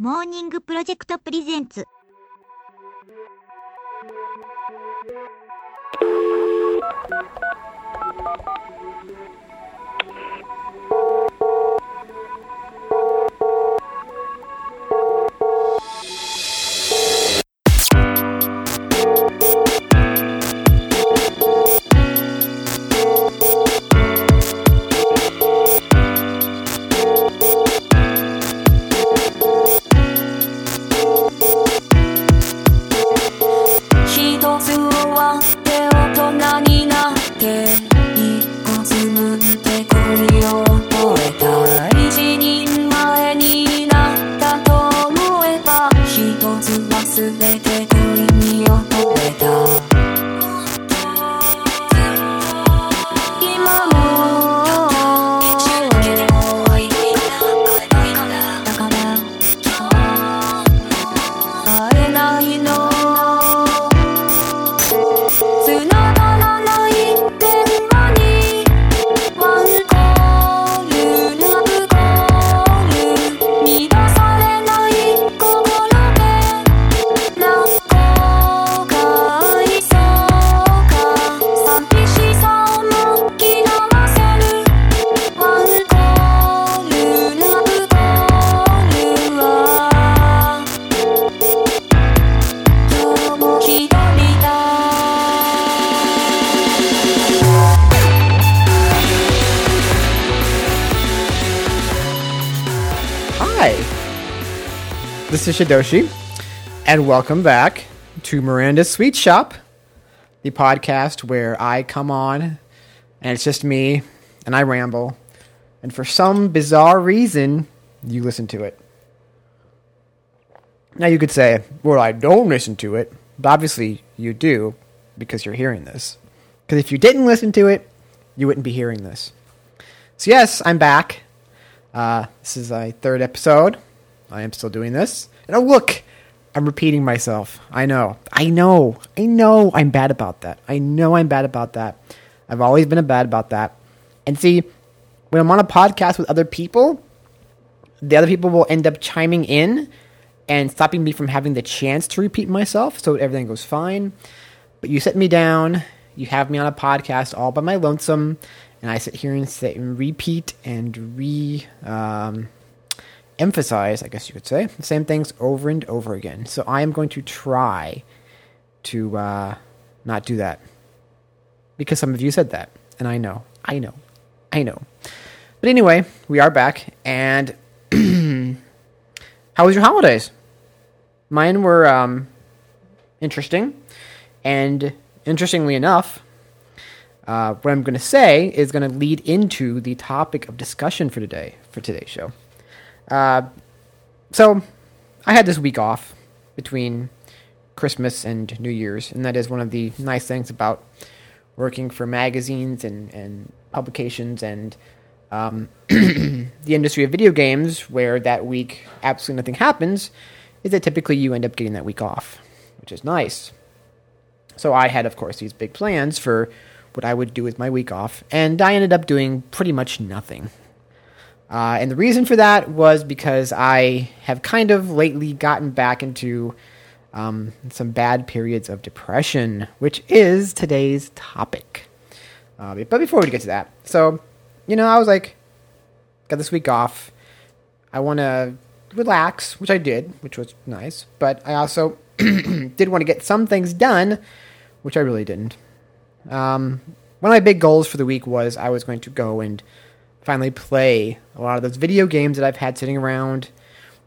モーニングプロジェクトプレゼンツ。Shidoshi, and welcome back to Miranda's Sweet Shop, the podcast where I come on and it's just me and I ramble, and for some bizarre reason, you listen to it. Now you could say, well, I don't listen to it, but obviously you do because you're hearing this. Because if you didn't listen to it, you wouldn't be hearing this. So, yes, I'm back. Uh, this is my third episode. I am still doing this. Oh, look, I'm repeating myself. I know. I know. I know I'm bad about that. I know I'm bad about that. I've always been bad about that. And see, when I'm on a podcast with other people, the other people will end up chiming in and stopping me from having the chance to repeat myself so everything goes fine. But you sit me down, you have me on a podcast all by my lonesome, and I sit here and sit and repeat and re um, emphasize, I guess you could say, the same things over and over again. So I am going to try to uh, not do that because some of you said that, and I know, I know, I know. But anyway, we are back, and how was your holidays? Mine were um, interesting, and interestingly enough, uh, what I'm going to say is going to lead into the topic of discussion for today, for today's show. Uh, so, I had this week off between Christmas and New Year's, and that is one of the nice things about working for magazines and, and publications and um, the industry of video games, where that week absolutely nothing happens, is that typically you end up getting that week off, which is nice. So I had, of course, these big plans for what I would do with my week off, and I ended up doing pretty much nothing. Uh, and the reason for that was because I have kind of lately gotten back into um, some bad periods of depression, which is today's topic. Uh, but before we get to that, so, you know, I was like, got this week off. I want to relax, which I did, which was nice. But I also did want to get some things done, which I really didn't. Um, one of my big goals for the week was I was going to go and finally play a lot of those video games that I've had sitting around,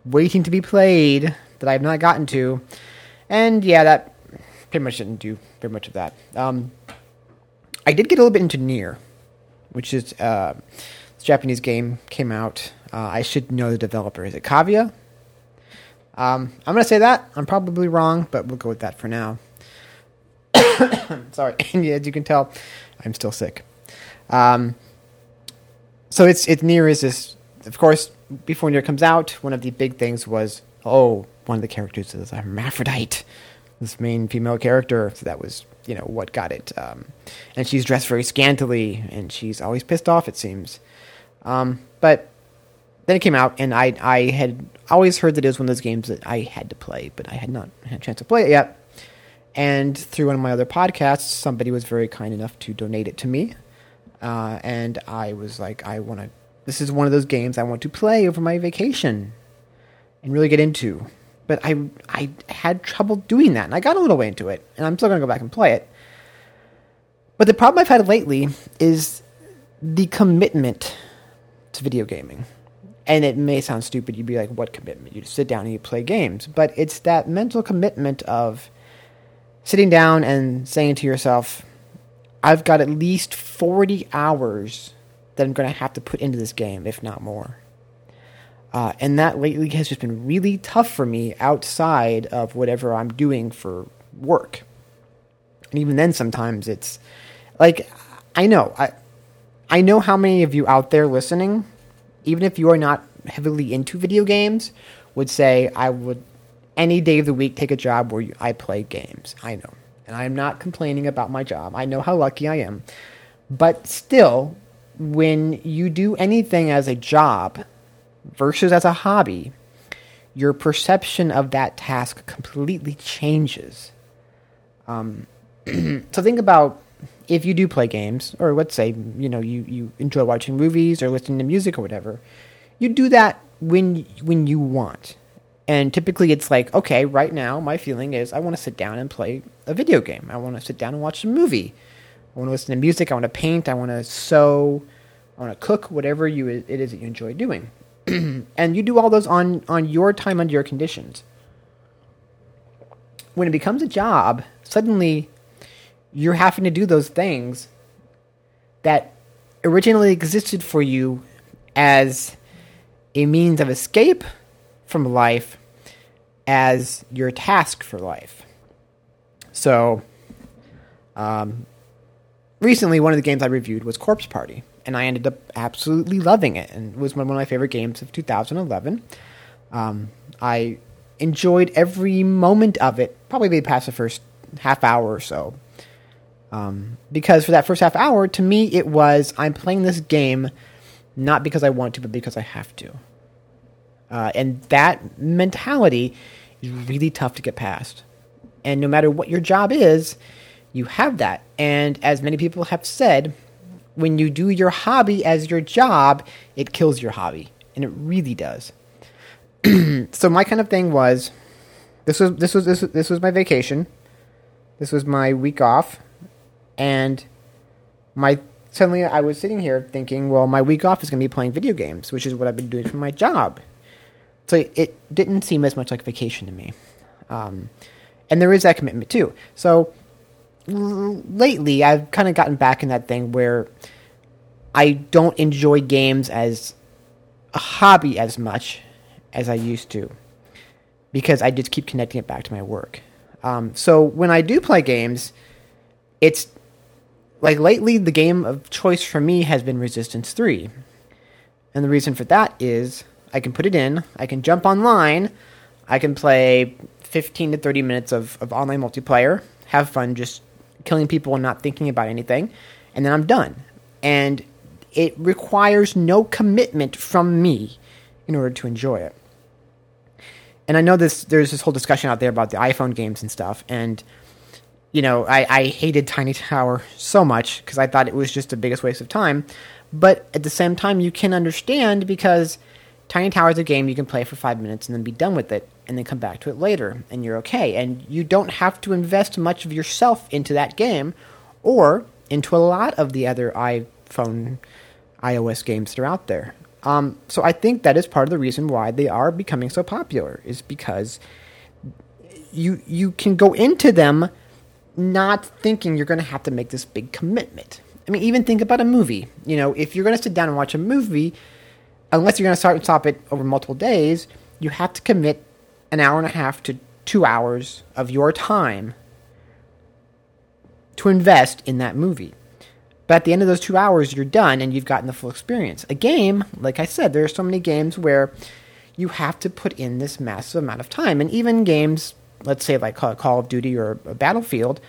waiting to be played that I've not gotten to. And yeah, that pretty much didn't do very much of that. Um, I did get a little bit into Nier, which is uh, this Japanese game came out. Uh, I should know the developer. Is it Cavia? Um, I'm gonna say that. I'm probably wrong, but we'll go with that for now. Sorry, as you can tell, I'm still sick. Um, so it's it's Nier is this. Of course, before Nier comes out, one of the big things was oh, one of the characters is a hermaphrodite. This main female character. So that was you know what got it. Um, and she's dressed very scantily, and she's always pissed off. It seems. Um, but then it came out, and I I had always heard that it was one of those games that I had to play, but I had not had a chance to play it yet. And through one of my other podcasts, somebody was very kind enough to donate it to me, uh, and I was like, I want to. This is one of those games I want to play over my vacation, and really get into. But I I had trouble doing that, and I got a little way into it, and I'm still gonna go back and play it. But the problem I've had lately is the commitment to video gaming. And it may sound stupid. You'd be like, what commitment? You just sit down and you play games. But it's that mental commitment of sitting down and saying to yourself, I've got at least 40 hours that I'm going to have to put into this game, if not more. Uh, and that lately has just been really tough for me outside of whatever I'm doing for work. And even then, sometimes it's like, I know, I, I know how many of you out there listening, even if you are not heavily into video games, would say, I would any day of the week take a job where I play games. I know. And I am not complaining about my job. I know how lucky I am. But still, when you do anything as a job versus as a hobby, your perception of that task completely changes. Um, so think about if you do play games, or let's say you know you, you enjoy watching movies or listening to music or whatever, you do that when when you want. And typically it's like, okay, right now my feeling is I want to sit down and play a video game. I want to sit down and watch a movie. I want to listen to music. I want to paint. I want to sew. I want to cook. Whatever you it is that you enjoy doing, and you do all those on on your time under your conditions. When it becomes a job, suddenly you're having to do those things that originally existed for you as a means of escape from life as your task for life. So, um, recently, one of the games I reviewed was Corpse Party, and I ended up absolutely loving it, and it was one of my favorite games of 2011. Um, I enjoyed every moment of it, probably past the first half hour or so. Um, because for that first half hour, to me, it was I'm playing this game not because I want to, but because I have to. Uh, and that mentality is really tough to get past. And no matter what your job is, you have that. And as many people have said, when you do your hobby as your job, it kills your hobby. And it really does. so my kind of thing was this was this was this, this was my vacation. This was my week off. And my suddenly I was sitting here thinking, well, my week off is going to be playing video games, which is what I've been doing for my job. So it didn't seem as much like vacation to me. Um, and there is that commitment too. So l- lately, I've kind of gotten back in that thing where I don't enjoy games as a hobby as much as I used to because I just keep connecting it back to my work. Um, so when I do play games, it's like lately the game of choice for me has been Resistance 3. And the reason for that is I can put it in, I can jump online, I can play 15 to 30 minutes of, of online multiplayer, have fun just killing people and not thinking about anything, and then I'm done. And it requires no commitment from me in order to enjoy it. And I know this there's this whole discussion out there about the iPhone games and stuff, and you know, I, I hated Tiny Tower so much because I thought it was just the biggest waste of time. But at the same time, you can understand because Tiny Tower is a game you can play for five minutes and then be done with it and then come back to it later and you're okay. And you don't have to invest much of yourself into that game or into a lot of the other iPhone, iOS games that are out there. Um, so I think that is part of the reason why they are becoming so popular is because you you can go into them not thinking you're going to have to make this big commitment. I mean, even think about a movie. You know, if you're going to sit down and watch a movie, unless you're going to start and stop it over multiple days, you have to commit an hour and a half to two hours of your time to invest in that movie. But at the end of those two hours, you're done and you've gotten the full experience. A game, like I said, there are so many games where you have to put in this massive amount of time. And even games, let's say like Call of Duty or Battlefield,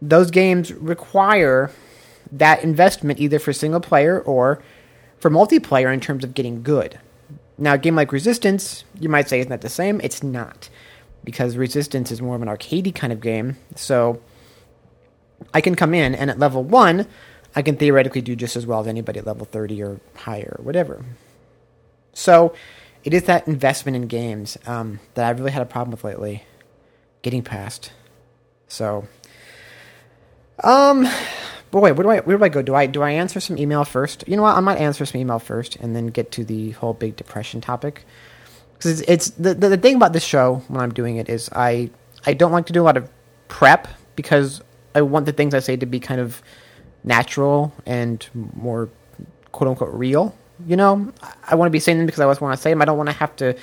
those games require that investment either for single player or for multiplayer in terms of getting good. Now, a game like Resistance, you might say, isn't that the same? It's not, because Resistance is more of an arcadey kind of game. So I can come in, and at level one, I can theoretically do just as well as anybody at level 30 or higher, or whatever. So it is that investment in games um, that I've really had a problem with lately, getting past. So, um, boy, where do I where do I go? Do I do I answer some email first? You know what? I might answer some email first, and then get to the whole big depression topic. Because it's, it's the, the the thing about this show when I'm doing it is I I don't like to do a lot of prep because I want the things I say to be kind of natural and more quote unquote real. You know, I- want to be saying them because I always want to say them. I don't want to have to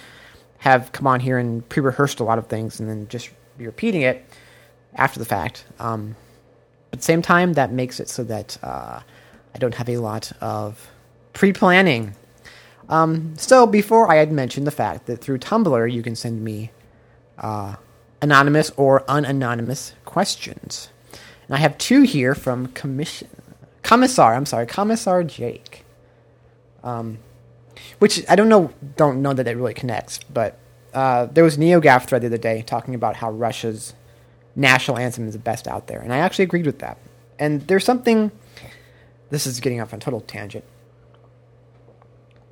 have come on here and pre-rehearsed a lot of things and then just be repeating it after the fact. Um, at the same time, that makes it so that uh, I don't have a lot of pre-planning. Um, so before I had mentioned the fact that through Tumblr you can send me uh, anonymous or unanonymous questions. And I have two here from commission commissar. I'm sorry, commissar Jake. Um, which I don't know, don't know that it really connects, but uh, there was NeoGaf thread the other day talking about how Russia's national anthem is the best out there, and I actually agreed with that. And there's something. This is getting off on a total tangent.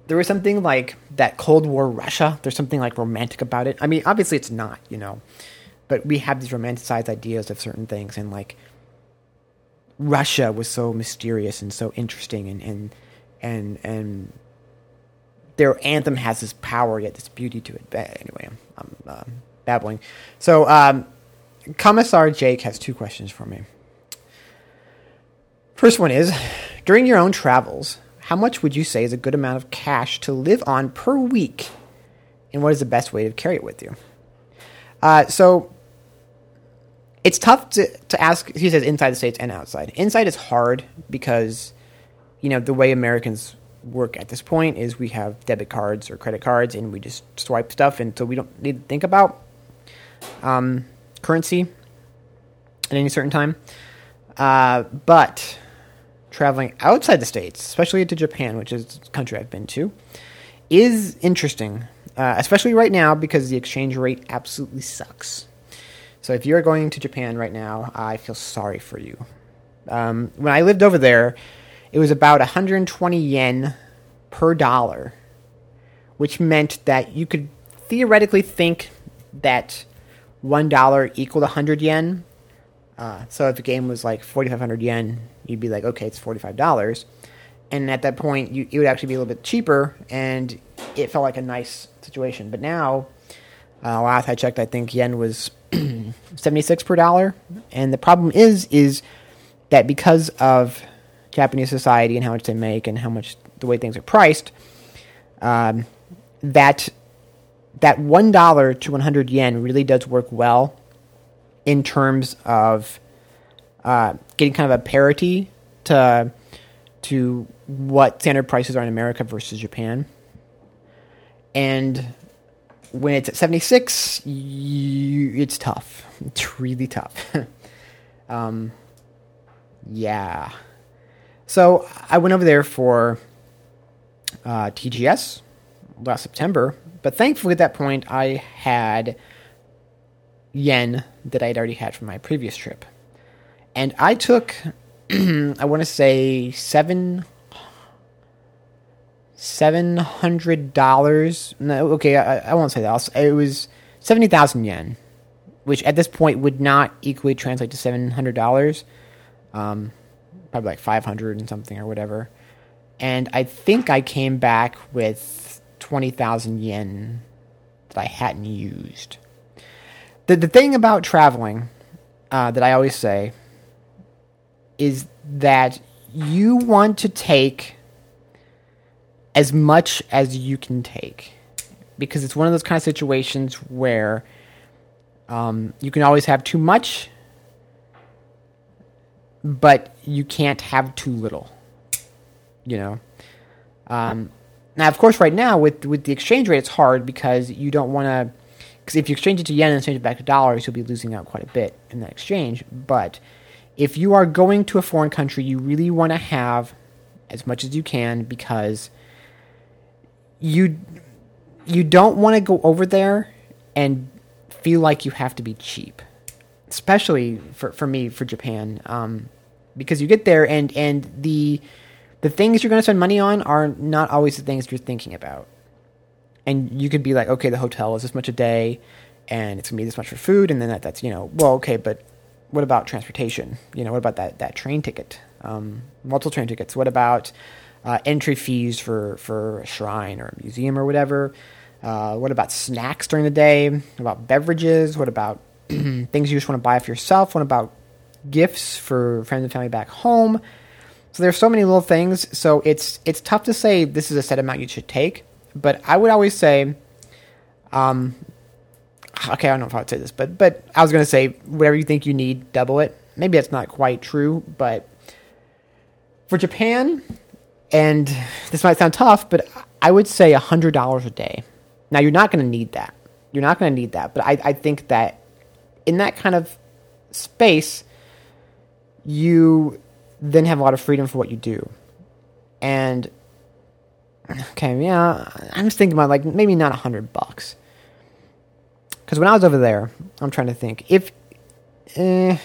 There was something like that Cold War Russia. There's something like romantic about it. I mean, obviously it's not, you know, but we have these romanticized ideas of certain things, and like Russia was so mysterious and so interesting, and and and and their anthem has this power yet this beauty to it. But anyway, I'm, uh, babbling. So, um, Commissar Jake has two questions for me. First one is during your own travels, how much would you say is a good amount of cash to live on per week? And what is the best way to carry it with you? Uh, so it's tough to, to ask, he says inside the States and outside. Inside is hard because, you know, the way Americans work at this point is we have debit cards or credit cards and we just swipe stuff and so we don't need to think about um, currency at any certain time. Uh, but traveling outside the states, especially to Japan, which is a country I've been to, is interesting, uh, especially right now because the exchange rate absolutely sucks. So if you're going to Japan right now, I feel sorry for you. Um, when I lived over there, it was about 120 yen per dollar, which meant that you could theoretically think that one dollar equaled 100 yen. Uh, so if the game was like 4,500 yen, you'd be like, okay, it's $45. And at that point, you, it would actually be a little bit cheaper, and it felt like a nice situation. But now, uh, last I checked, I think yen was 76 per dollar. And the problem is, is that because of Japanese society and how much they make and how much the way things are priced, um, that that one dollar to 100 yen really does work well in terms of uh, getting kind of a parity to to what standard prices are in America versus Japan. And when it's at 76, you, it's tough. It's really tough. um, yeah. So I went over there for uh, TGS last September, but thankfully at that point I had yen that I'd already had from my previous trip, and I took I want to say seven seven hundred dollars. No, okay, I, I won't say that. It was seventy thousand yen, which at this point would not equally translate to seven hundred dollars. Um, probably like five hundred and something or whatever. And I think I came back with twenty thousand yen that I hadn't used. The the thing about traveling uh, that I always say is that you want to take as much as you can take because it's one of those kind of situations where um, you can always have too much but you can't have too little you know um, now of course right now with with the exchange rate it's hard because you don't want to because if you exchange it to yen and exchange it back to dollars you'll be losing out quite a bit in that exchange. But if you are going to a foreign country you really want to have as much as you can because you you don't want to go over there and feel like you have to be cheap, especially for, for me for Japan, um, because you get there and and the the things you're going to spend money on are not always the things you're thinking about, and you could be like, okay, the hotel is this much a day, and it's gonna be this much for food, and then that, that's you know, well, okay, but what about transportation? You know, what about that that train ticket, um, multiple train tickets? What about uh, entry fees for for a shrine or a museum or whatever? Uh, what about snacks during the day? What about beverages? What about things you just want to buy for yourself? What about gifts for friends and family back home? So there's so many little things. So it's it's tough to say this is a set amount you should take. But I would always say, um, okay, I don't know if I would say this, but but I was gonna say whatever you think you need, double it. Maybe that's not quite true, but for Japan, and this might sound tough, but I would say hundred dollars a day. Now you're not gonna need that. You're not gonna need that, but I, I think that in that kind of space, you then have a lot of freedom for what you do. And okay, yeah, I'm just thinking about like maybe not a hundred bucks. Because when I was over there, I'm trying to think if, eh,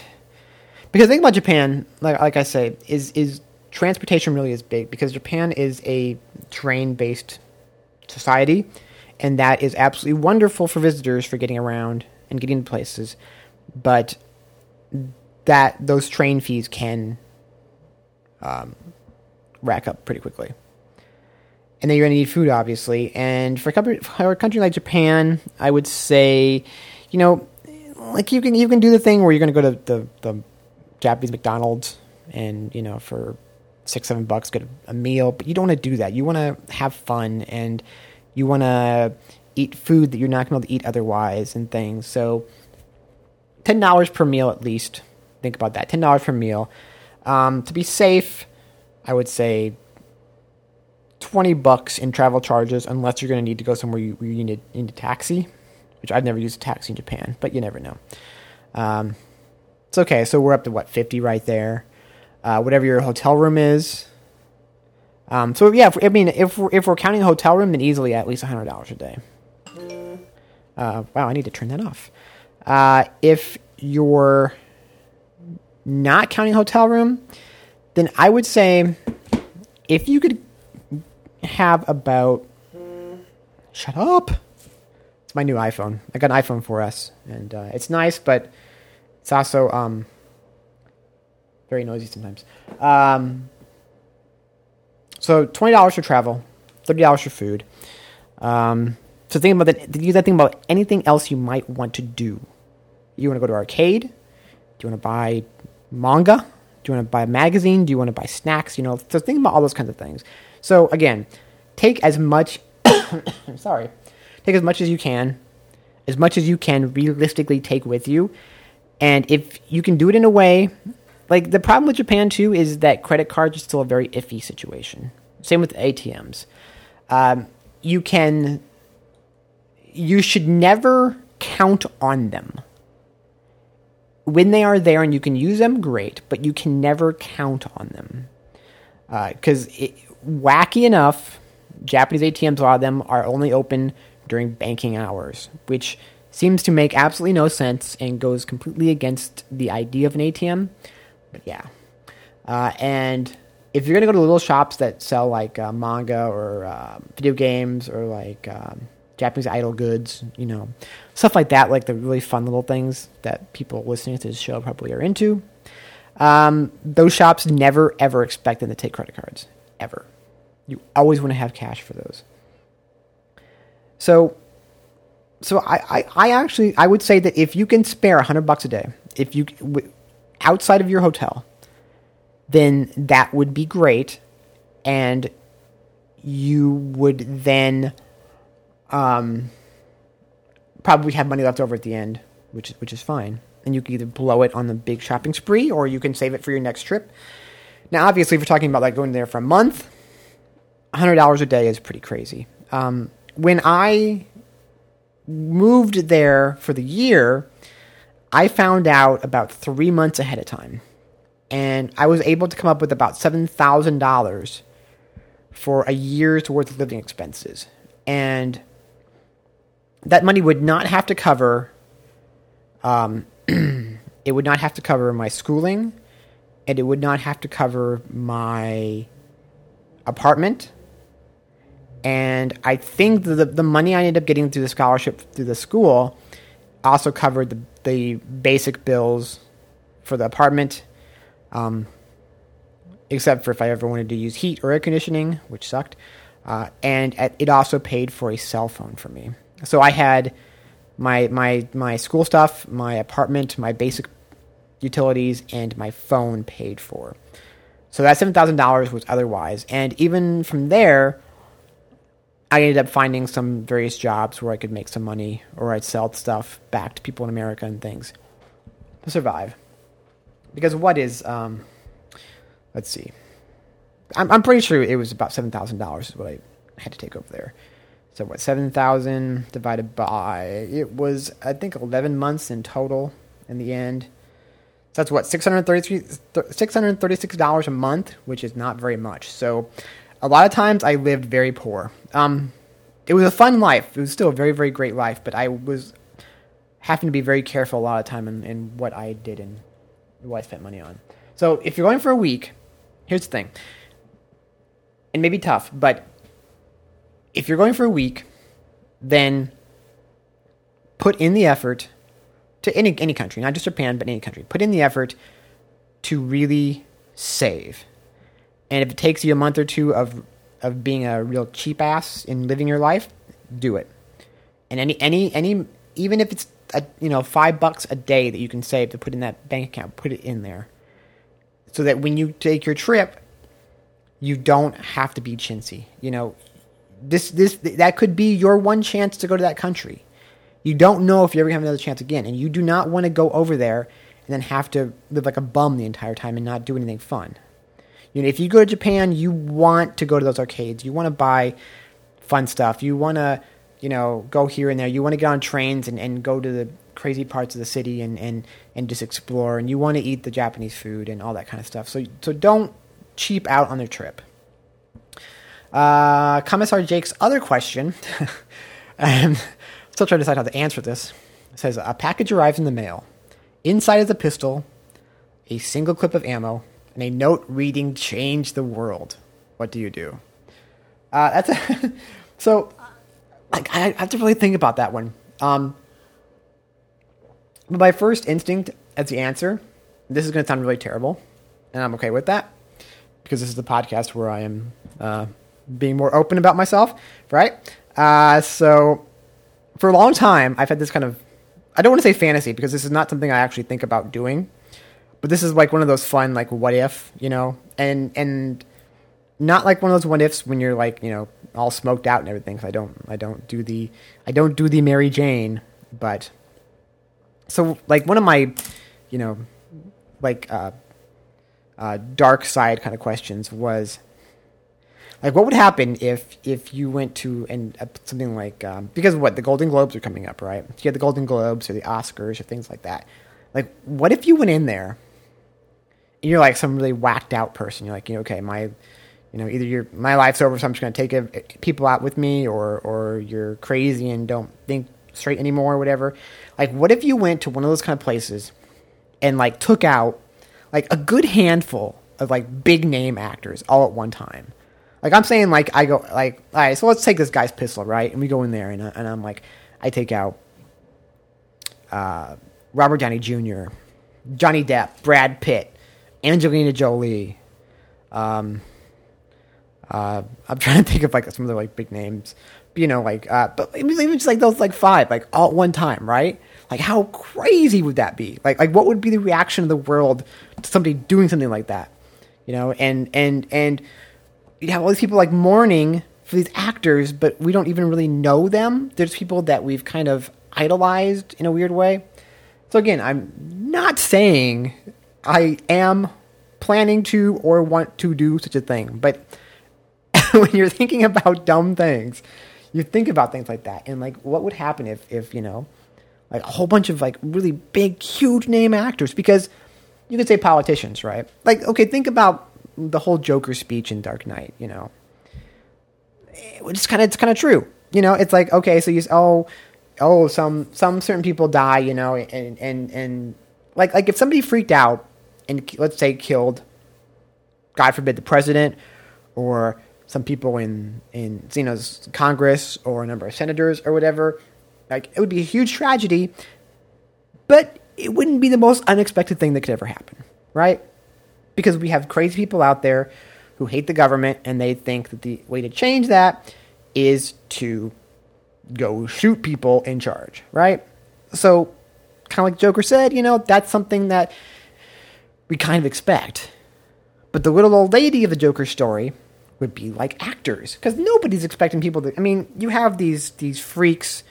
because the thing about Japan, like like I say, is is transportation really is big because Japan is a train based society, and that is absolutely wonderful for visitors for getting around and getting to places, but that those train fees can um, rack up pretty quickly and then you're going to need food, obviously. And for a, country, for a country like Japan, I would say, you know, like you can you can do the thing where you're going to go to the, the Japanese McDonald's and you know for six seven bucks get a meal, but you don't want to do that. You want to have fun and you want to eat food that you're not going to be able to eat otherwise and things. So ten dollars per meal at least. Think about that. Ten dollars per meal. Um, to be safe, I would say 20 bucks in travel charges unless you're going to need to go somewhere you, where you need, need a taxi, which I've never used a taxi in Japan, but you never know. Um, it's okay. So we're up to what, 50 right there. Uh, whatever your hotel room is. Um, so yeah, if, I mean, if we're, if we're counting a hotel room, then easily at least $100 a day. Uh, wow, I need to turn that off. Uh, if you're not counting hotel room, then I would say if you could have about. Shut up! It's my new iPhone. I got an iPhone 4S, and uh, it's nice, but it's also um, very noisy sometimes. Um, so twenty dollars for travel, thirty dollars for food. Um, so think about that. Use that thing about anything else you might want to do. You want to go to arcade? Do you want to buy manga? Do you want to buy a magazine? Do you want to buy snacks? You know, so think about all those kinds of things. So again, take as much. sorry, take as much as you can, as much as you can realistically take with you, and if you can do it in a way, like the problem with Japan too is that credit cards are still a very iffy situation. Same with ATMs. Um, you can, you should never count on them. When they are there and you can use them, great, but you can never count on them because uh, wacky enough, Japanese ATMs, a lot of them are only open during banking hours, which seems to make absolutely no sense and goes completely against the idea of an ATM. But yeah. Uh, and if you're going to go to little shops that sell like uh, manga or uh, video games or like um, Japanese idol goods, you know, stuff like that, like the really fun little things that people listening to this show probably are into, um, those shops never ever expect them to take credit cards ever. You always want to have cash for those. So, so I, I, I actually I would say that if you can spare a hundred bucks a day, if you outside of your hotel, then that would be great, and you would then um, probably have money left over at the end, which is which is fine. And you can either blow it on the big shopping spree, or you can save it for your next trip. Now, obviously, if you're talking about like going there for a month, hundred dollars a day is pretty crazy. Um, when I moved there for the year, I found out about three months ahead of time, and I was able to come up with about seven thousand dollars for a year's worth of living expenses. And that money would not have to cover um, it would not have to cover my schooling and it would not have to cover my apartment. And i think the, the money i ended up getting through the scholarship through the school also covered the, the basic bills for the apartment um, except for if i ever wanted to use heat or air conditioning which sucked uh, and it also paid for a cell phone for me so i had my my my school stuff, my apartment, my basic utilities, and my phone paid for. So that seven thousand dollars was otherwise, and even from there, I ended up finding some various jobs where I could make some money, or I'd sell stuff back to people in America and things to survive. Because what is um, let's see, I'm I'm pretty sure it was about seven thousand dollars is what I had to take over there. So what, 7,000 divided by, it was, I think, 11 months in total in the end. So that's what, 633 $636 a month, which is not very much. So a lot of times I lived very poor. Um, it was a fun life. It was still a very, very great life, but I was having to be very careful a lot of time in, in what I did and what I spent money on. So if you're going for a week, here's the thing. It may be tough, but if you're going for a week, then put in the effort to any any country, not just Japan, but any country. Put in the effort to really save. And if it takes you a month or two of of being a real cheap ass in living your life, do it. And any any any even if it's a, you know 5 bucks a day that you can save to put in that bank account, put it in there. So that when you take your trip, you don't have to be chintzy. You know, this this that could be your one chance to go to that country. You don't know if you ever have another chance again, and you do not want to go over there and then have to live like a bum the entire time and not do anything fun. You know, if you go to Japan, you want to go to those arcades. You want to buy fun stuff. You want to, you know, go here and there. You want to get on trains and, and go to the crazy parts of the city and, and, and just explore. And you want to eat the Japanese food and all that kind of stuff. So so don't cheap out on the trip. Uh, Commissar Jake's other question, I'm still trying to decide how to answer this. It says a package arrives in the mail. Inside is a pistol, a single clip of ammo, and a note reading "Change the world." What do you do? Uh, that's a, so. Like I have to really think about that one. Um, but my first instinct as the answer, this is going to sound really terrible, and I'm okay with that because this is the podcast where I am uh, being more open about myself, right? Uh, so for a long time, I've had this kind of I don't want to say fantasy because this is not something I actually think about doing, but this is like one of those fun like what if you know, and and not like one of those what ifs when you're like you know all smoked out and everything. Cause I don't I don't do the I don't do the Mary Jane, but so like one of my you know like uh, uh, dark side kind of questions was like what would happen if if you went to and uh, something like um, because what the Golden Globes are coming up, right? You had the Golden Globes or the Oscars or things like that. Like, what if you went in there and you're like some really whacked out person? You're like, you know, okay, my, you know, either you're my life's over, so I'm just gonna take it, people out with me, or or you're crazy and don't think straight anymore, or whatever. Like, what if you went to one of those kind of places and like took out like a good handful of like big name actors all at one time? Like I'm saying, like I go like, all right, so let's take this guy's pistol, right? And we go in there, and, I, and I'm like, I take out uh, Robert Downey Jr., Johnny Depp, Brad Pitt, Angelina Jolie. Um, uh, I'm trying to think of like some of the like big names, you know, like uh, but even just like those like five, like all at one time, right? Like how crazy would that be? Like like what would be the reaction of the world to somebody doing something like that? You know, and and and you have all these people like mourning for these actors, but we don't even really know them. There's people that we've kind of idolized in a weird way. So again, I'm not saying I am planning to or want to do such a thing, but when you're thinking about dumb things, you think about things like that and like what would happen if if, you know, like a whole bunch of like really big huge name actors because you could say politicians, right? Like okay, think about the whole Joker speech in Dark Knight, you know. It's kind of it's kind of true. You know, it's like okay, so you oh oh, some some certain people die, you know, and and and like like if somebody freaked out and let's say killed, God forbid, the president or some people in in you know Congress or a number of senators or whatever, like it would be a huge tragedy, but it wouldn't be the most unexpected thing that could ever happen, right? Because we have crazy people out there who hate the government and they think that the way to change that is to go shoot people in charge, right? So, kind of like Joker said, you know, that's something that we kind of expect. But the little old lady of the Joker story would be like actors because nobody's expecting people to. I mean, you have these these freaks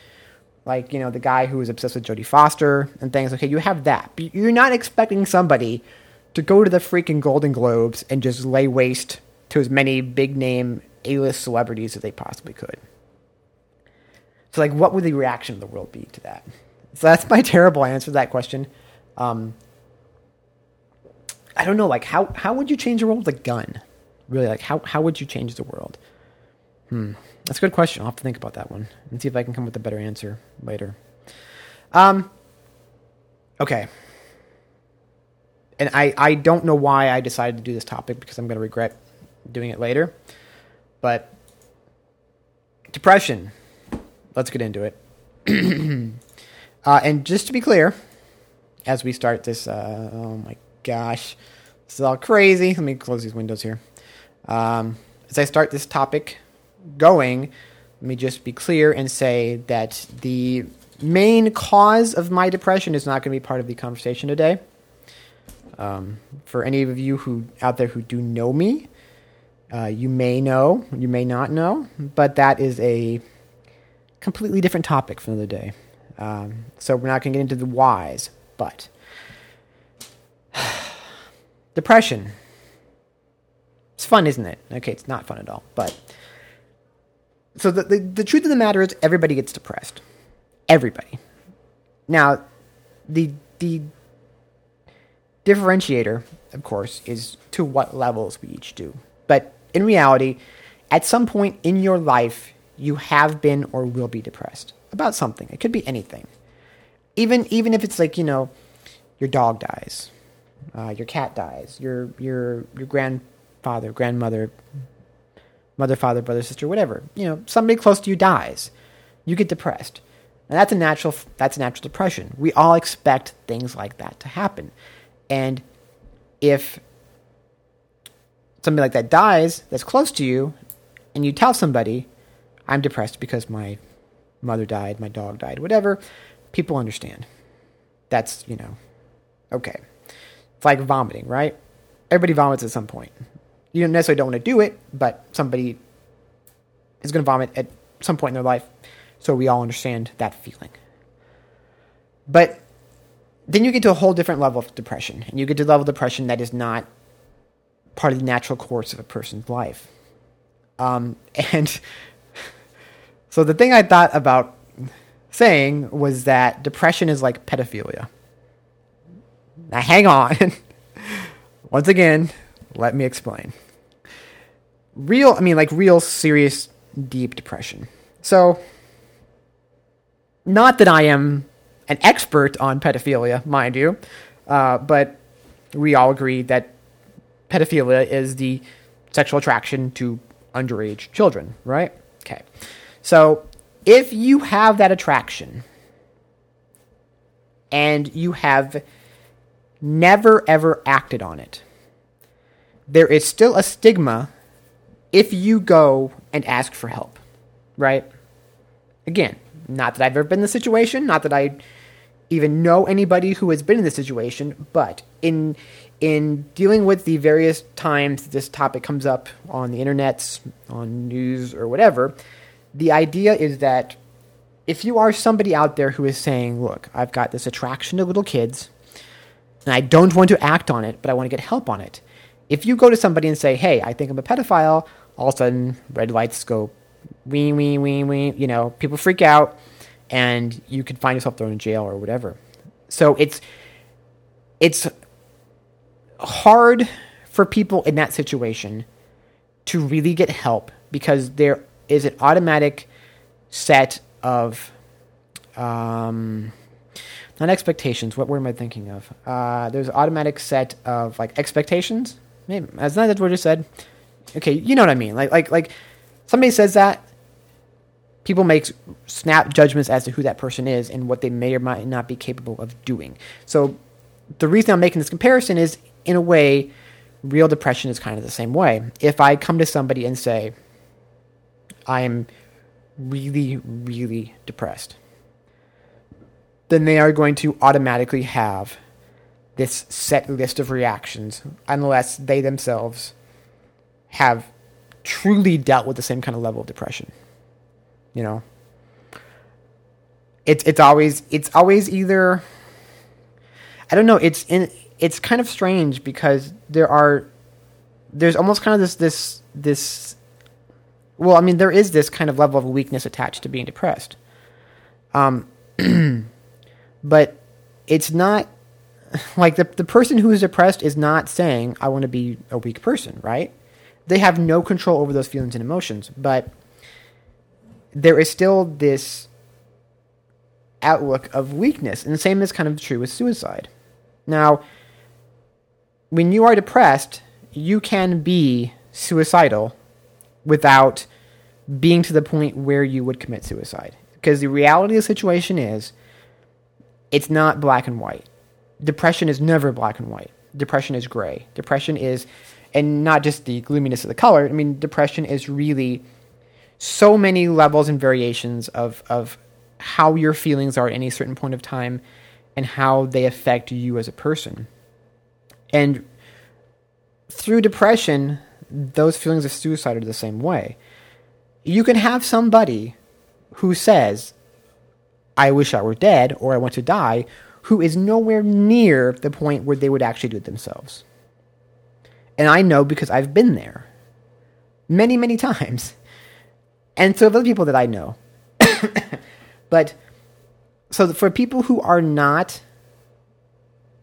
like you know the guy who was obsessed with Jodie Foster and things. Okay, you have that, but you're not expecting somebody to go to the freaking Golden Globes and just lay waste to as many big name A list celebrities as they possibly could. So, like, what would the reaction of the world be to that? So that's my terrible answer to that question. Um, I don't know, like, how how would you change the world with a gun? Really, like, how how would you change the world? Hmm, that's a good question. I'll have to think about that one and see if I can come up with a better answer later. Um, okay. And I, I don't know why I decided to do this topic because I'm going to regret doing it later. But depression. Let's get into it. uh, and just to be clear, as we start this, uh, oh my gosh, this is all crazy. Let me close these windows here. Um, as I start this topic going, let me just be clear and say that the main cause of my depression is not going to be part of the conversation today. Um, for any of you who out there who do know me, uh, you may know, you may not know, but that is a completely different topic for another day. Um, so we're not going to get into the whys, but depression. It's fun, isn't it? Okay, it's not fun at all, but so the, the, the truth of the matter is everybody gets depressed. Everybody. Now, the the differentiator, of course, is to what levels we each do. But in reality, at some point in your life, you have been or will be depressed about something. It could be anything. Even even if it's like, you know, your dog dies, uh, your cat dies, your your your grandfather, grandmother, mother, father, brother, sister, whatever. You know, somebody close to you dies. You get depressed. And that's a natural that's a natural depression. We all expect things like that to happen. And if somebody like that dies that's close to you and you tell somebody, I'm depressed because my mother died, my dog died, whatever, people understand. That's, you know, okay. It's like vomiting, right? Everybody vomits at some point. You don't necessarily don't want to do it, but somebody is going to vomit at some point in their life. So we all understand that feeling. But then you get to a whole different level of depression, and you get to a level of depression that is not part of the natural course of a person's life. Um, and so the thing I thought about saying was that depression is like pedophilia. Now, hang on. Once again, let me explain. Real, I mean, like real serious, deep depression. So, not that I am an expert on pedophilia, mind you, uh, but we all agree that pedophilia is the sexual attraction to underage children, right? Okay. So if you have that attraction and you have never ever acted on it, there is still a stigma if you go and ask for help, right? Again, not that I've ever been in the situation, not that I even know anybody who has been in this situation, but in in dealing with the various times this topic comes up on the internet, on news or whatever, the idea is that if you are somebody out there who is saying, "Look, I've got this attraction to little kids, and I don't want to act on it, but I want to get help on it." If you go to somebody and say, "Hey, I think I'm a pedophile," all of a sudden red lights go, wee wee wee wee. You know, people freak out and you could find yourself thrown in jail or whatever. So it's it's hard for people in that situation to really get help because there is an automatic set of Um, not expectations. What word am I thinking of? Uh, there's an automatic set of like expectations. Maybe that's not what I just said. Okay, you know what I mean. Like like like somebody says that people make snap judgments as to who that person is and what they may or might not be capable of doing. So the reason I'm making this comparison is in a way real depression is kind of the same way. If I come to somebody and say I am really really depressed then they are going to automatically have this set list of reactions unless they themselves have truly dealt with the same kind of level of depression. You know, it's it's always it's always either I don't know, it's in it's kind of strange because there are there's almost kind of this this this well, I mean there is this kind of level of weakness attached to being depressed. Um but it's not like the the person who is depressed is not saying I want to be a weak person, right? They have no control over those feelings and emotions, but there is still this outlook of weakness, and the same is kind of true with suicide. Now, when you are depressed, you can be suicidal without being to the point where you would commit suicide. Because the reality of the situation is it's not black and white. Depression is never black and white. Depression is gray. Depression is, and not just the gloominess of the color. I mean, depression is really so many levels and variations of of how your feelings are at any certain point of time and how they affect you as a person. And through depression, those feelings of suicide are the same way. You can have somebody who says, I wish I were dead or I want to die, who is nowhere near the point where they would actually do it themselves. And I know because I've been there many, many times. And so other people that I know. but so for people who are not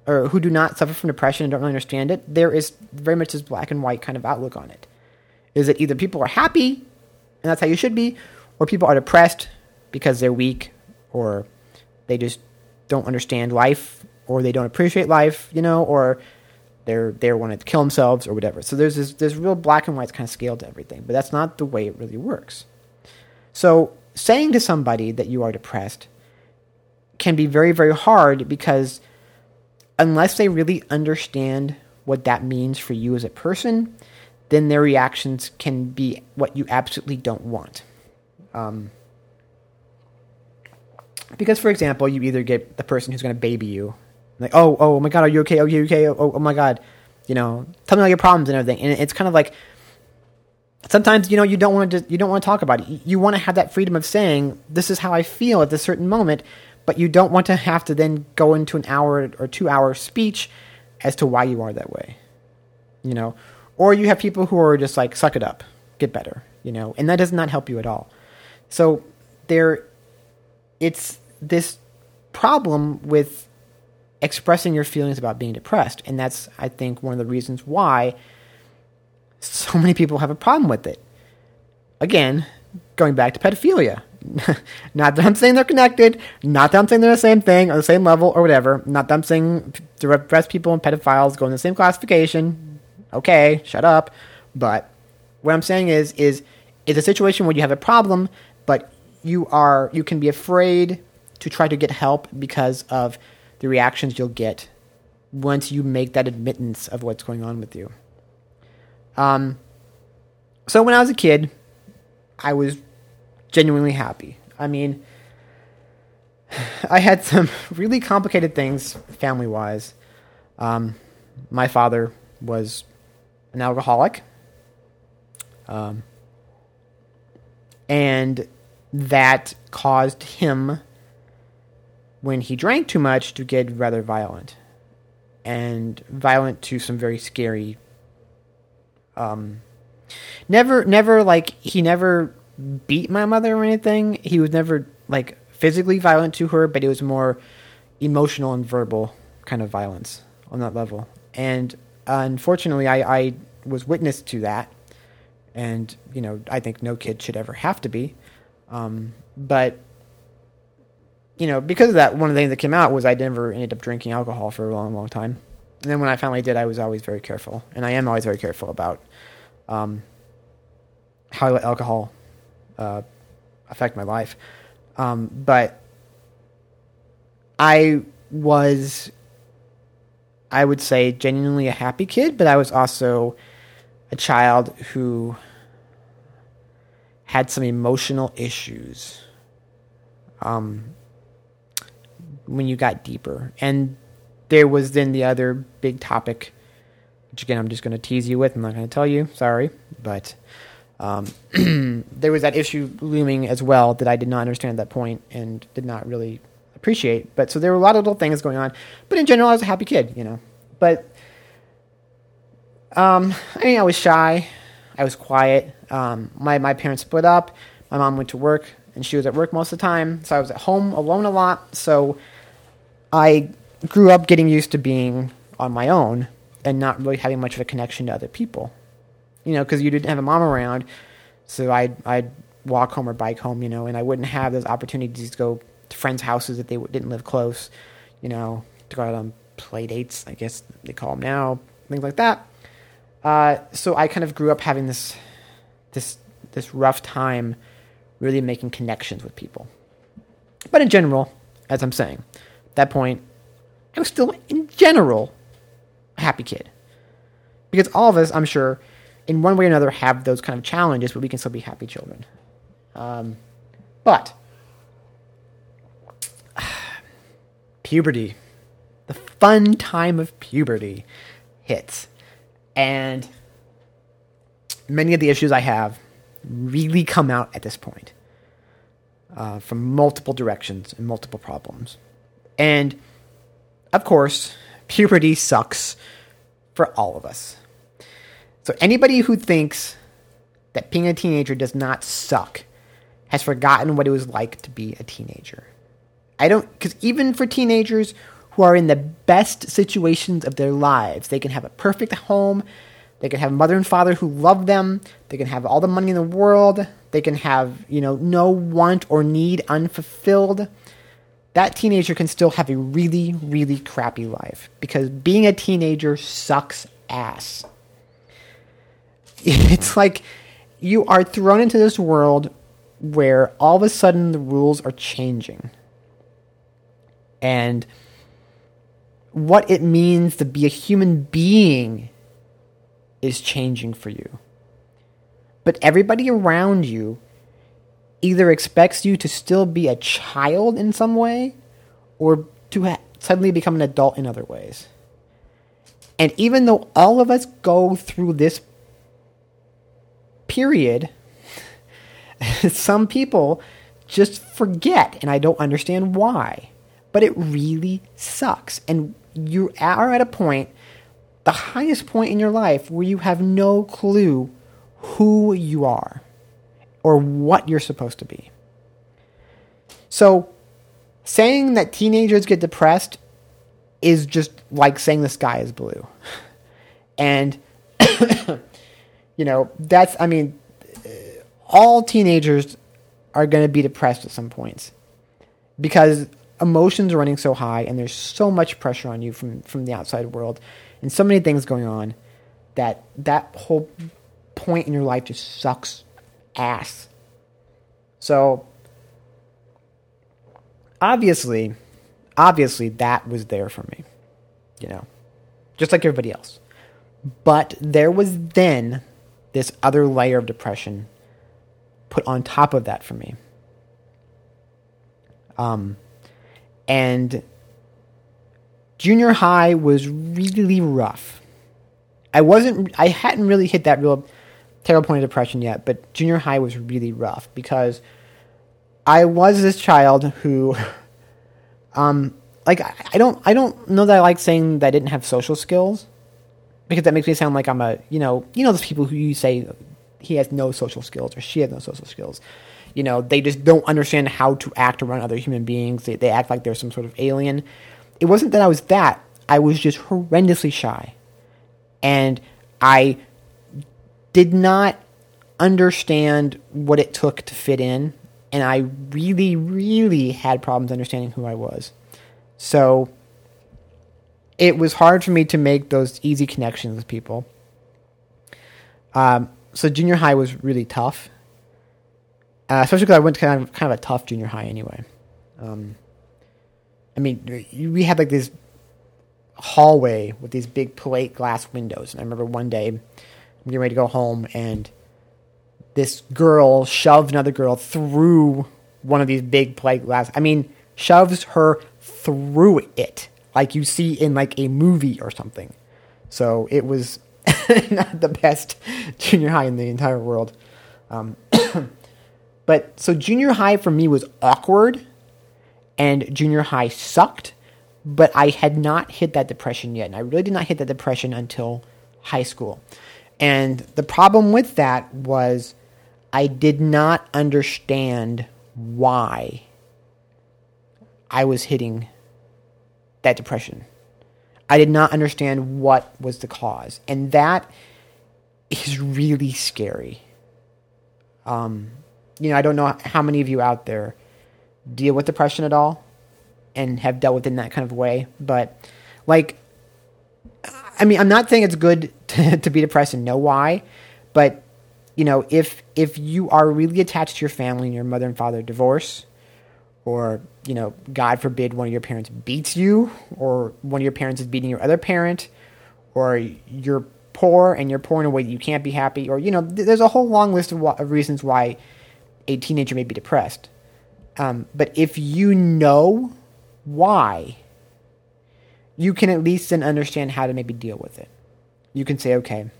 or who do not suffer from depression and don't really understand it, there is very much this black and white kind of outlook on it. Is that either people are happy and that's how you should be, or people are depressed because they're weak or they just don't understand life or they don't appreciate life, you know, or they're they want to kill themselves or whatever. So there's this there's real black and white kind of scale to everything, but that's not the way it really works. So saying to somebody that you are depressed can be very very hard because unless they really understand what that means for you as a person, then their reactions can be what you absolutely don't want. Um, because, for example, you either get the person who's going to baby you, like, oh, oh, oh my God, are you okay? Are you okay? Oh, oh my God, you know, tell me all your problems and everything. And it's kind of like sometimes you know you don't want to you don't want to talk about it. You want to have that freedom of saying this is how I feel at this certain moment, but you don't want to have to then go into an hour or two hour speech as to why you are that way. You know, or you have people who are just like suck it up, get better. You know, and that does not help you at all. So there, it's this problem with expressing your feelings about being depressed, and that's I think one of the reasons why so many people have a problem with it. Again, going back to pedophilia. not that I'm saying they're connected, not that I'm saying they're the same thing or the same level or whatever, not that I'm saying depressed people and pedophiles go in the same classification. Okay, shut up. But what I'm saying is is it's a situation where you have a problem, but you are you can be afraid to try to get help because of the reactions you'll get once you make that admittance of what's going on with you. Um, so when I was a kid, I was genuinely happy. I mean, I had some really complicated things family wise. Um, my father was an alcoholic. Um, and that caused him when he drank too much to get rather violent and violent to some very scary um never never like he never beat my mother or anything. He was never like physically violent to her but it was more emotional and verbal kind of violence on that level. And uh, unfortunately I, I was witness to that. And you know i think no kid should ever have to be. Um, but you know, because of that, one of the things that came out was I never ended up drinking alcohol for a long, long time. And then when I finally did, I was always very careful, and I am always very careful about um, how I let alcohol uh, affect my life. Um, but I was, I would say, genuinely a happy kid, but I was also a child who had some emotional issues. Um, when you got deeper, and there was then the other big topic, which again I'm just going to tease you with. I'm not going to tell you. Sorry, but um, there was that issue looming as well that I did not understand at that point and did not really appreciate. But so there were a lot of little things going on. But in general, I was a happy kid, you know. But um, I mean, I was shy. I was quiet. Um, my my parents split up. My mom went to work, and she was at work most of the time. So I was at home alone a lot. So I grew up getting used to being on my own and not really having much of a connection to other people. You know, because you didn't have a mom around, so I'd I'd walk home or bike home. You know, and I wouldn't have those opportunities to go to friends' houses if they didn't live close. You know, to go out on play dates. I guess they call them now, things like that. Uh, so I kind of grew up having this this this rough time really making connections with people. But in general, as I'm saying, at that point, I was still in general a happy kid. Because all of us, I'm sure, in one way or another have those kind of challenges, but we can still be happy children. Um, but puberty, the fun time of puberty hits. And many of the issues I have really come out at this point uh, from multiple directions and multiple problems. And of course, puberty sucks for all of us. So anybody who thinks that being a teenager does not suck has forgotten what it was like to be a teenager. I don't, because even for teenagers who are in the best situations of their lives, they can have a perfect home, they can have mother and father who love them, they can have all the money in the world, they can have, you know, no want or need unfulfilled. That teenager can still have a really, really crappy life because being a teenager sucks ass. It's like you are thrown into this world where all of a sudden the rules are changing. And what it means to be a human being is changing for you. But everybody around you either expects you to still be a child in some way or to ha- suddenly become an adult in other ways. And even though all of us go through this period, some people just forget, and I don't understand why. But it really sucks. And you are at a point, the highest point in your life, where you have no clue who you are or what you're supposed to be. So, saying that teenagers get depressed is just like saying the sky is blue. And, you know, that's, I mean, uh, all teenagers are going to be depressed at some points because emotions are running so high and there's so much pressure on you from, from the outside world and so many things going on that that whole point in your life just sucks ass. So, obviously, obviously that was there for me, you know, just like everybody else. But there was then this other layer of depression put on top of that for me. Um, and junior high was really rough. I wasn't, I hadn't really hit that real terrible point of depression yet, but junior high was really rough because I was this child who, um, like I don't, I don't know that I like saying that I didn't have social skills because that makes me sound like I'm a, you know, you know those people who you say he has no social skills or she has no social skills. You know, they just don't understand how to act around other human beings. They, they act like they're some sort of alien. It wasn't that I was that. I was just horrendously shy. And I did not understand what it took to fit in and I really, really had problems understanding who I was. So it was hard for me to make those easy connections with people. Um, so junior high was really tough, uh, especially because I went to kind of kind of a tough junior high anyway. Um, I mean, we had like this hallway with these big plate glass windows, and I remember one day I'm getting ready to go home, and this girl shoved another girl through one of these big plate glass. I mean, shoves her through it like you see in like a movie or something. So it was not the best junior high in the entire world. Um, but so junior high for me was awkward, and junior high sucked. But I had not hit that depression yet, and I really did not hit that depression until high school. And the problem with that was I did not understand why I was hitting that depression. I did not understand what was the cause. And that is really scary. Um, you know, I don't know how many of you out there deal with depression at all and have dealt with it in that kind of way, but like, I mean, I'm not saying it's good to, to be depressed and know why, but you know, if if you are really attached to your family and your mother and father divorce, or you know, God forbid, one of your parents beats you, or one of your parents is beating your other parent, or you're poor and you're poor in a way that you can't be happy, or you know, th- there's a whole long list of, wa- of reasons why a teenager may be depressed. Um, but if you know why, you can at least then understand how to maybe deal with it. You can say, okay,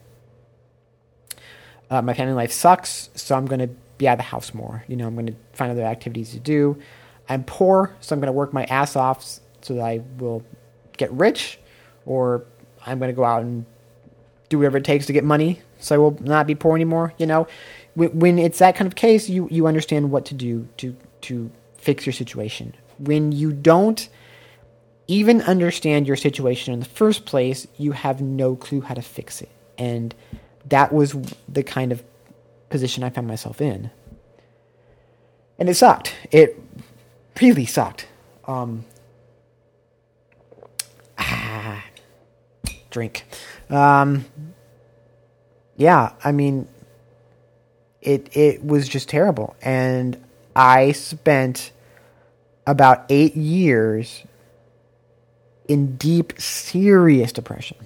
uh, my family life sucks, so I'm going to be out of the house more. You know, I'm going to find other activities to do. I'm poor, so I'm going to work my ass off so that I will get rich, or I'm going to go out and do whatever it takes to get money so I will not be poor anymore. You know, when, it's that kind of case, you, you understand what to do to, to fix your situation. When you don't even understand your situation in the first place, you have no clue how to fix it. And that was the kind of position I found myself in. And it sucked. It really sucked. Um, ah, drink. Um, yeah, I mean, it it was just terrible, and I spent about eight years in deep, serious depression,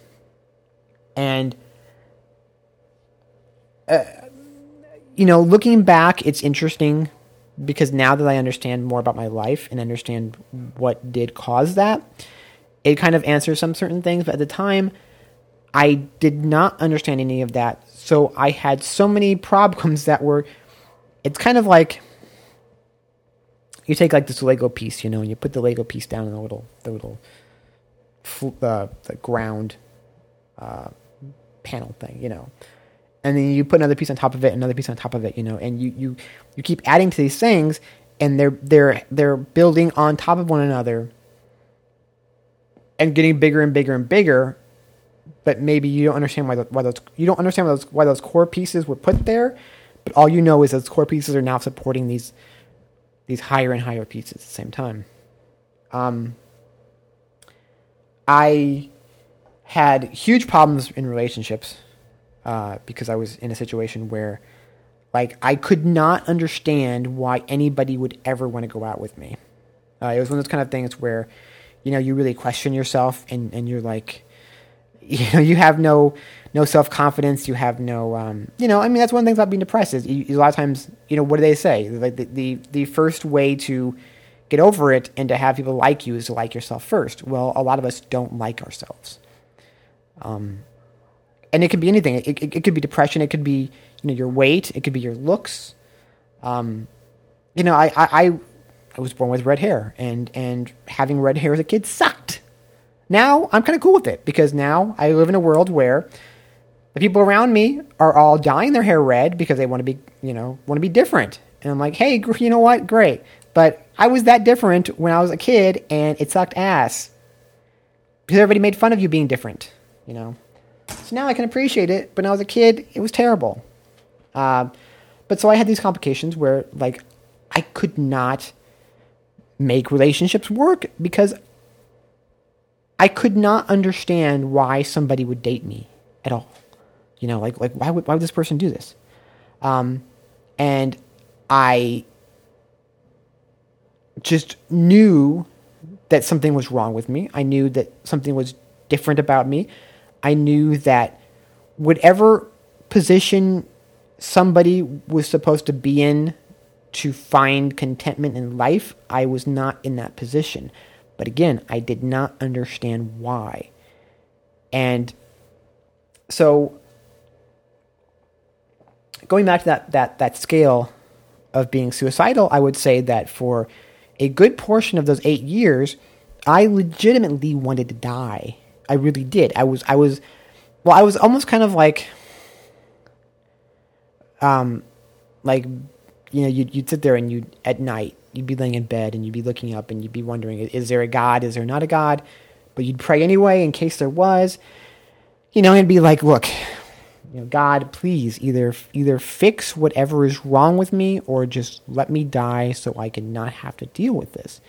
and uh, you know, looking back, it's interesting because now that I understand more about my life and understand what did cause that, it kind of answers some certain things. But at the time, I did not understand any of that. So I had so many problems that were, it's kind of like you take like this Lego piece, you know, and you put the Lego piece down in the little, the little, uh, the ground uh, panel thing, you know and then you put another piece on top of it, another piece on top of it, you know, and you you you keep adding to these things, and they're they're they're building on top of one another, and getting bigger and bigger and bigger. But maybe you don't understand why, the, why those you don't understand why those, why those core pieces were put there, but all you know is those core pieces are now supporting these these higher and higher pieces at the same time. Um, I had huge problems in relationships uh, because I was in a situation where, like, I could not understand why anybody would ever want to go out with me. Uh, it was one of those kind of things where, you know, you really question yourself and, and you're like, you know, you have no no self confidence. You have no, um, you know, I mean, that's one of the things about being depressed is you, a lot of times, you know, what do they say? Like the, the the first way to get over it and to have people like you is to like yourself first. Well, a lot of us don't like ourselves. Um, and it could be anything. It, it, it could be depression. It could be you know your weight. It could be your looks. Um, you know, I, I I was born with red hair, and and having red hair as a kid sucked. Now I'm kind of cool with it because now I live in a world where the people around me are all dyeing their hair red because they want to be you know want to be different. And I'm like, hey, you know what? Great. But I was that different when I was a kid, and it sucked ass because everybody made fun of you being different. You know. So now I can appreciate it, but when I was a kid, it was terrible. Uh, but so I had these complications where, like, I could not make relationships work because I could not understand why somebody would date me at all. You know, like like why would why would this person do this? Um, and I just knew that something was wrong with me. I knew that something was different about me. I knew that whatever position somebody was supposed to be in to find contentment in life, I was not in that position. But again, I did not understand why. And so going back to that that that scale of being suicidal, I would say that for a good portion of those 8 years, I legitimately wanted to die. I really did. I was I was well, I was almost kind of like um like you know, you'd, you'd sit there and you'd at night you'd be laying in bed and you'd be looking up and you'd be wondering, is there a God? Is there not a God? But you'd pray anyway in case there was. You know, and be like, look, you know, God, please either either fix whatever is wrong with me or just let me die so I can not have to deal with this.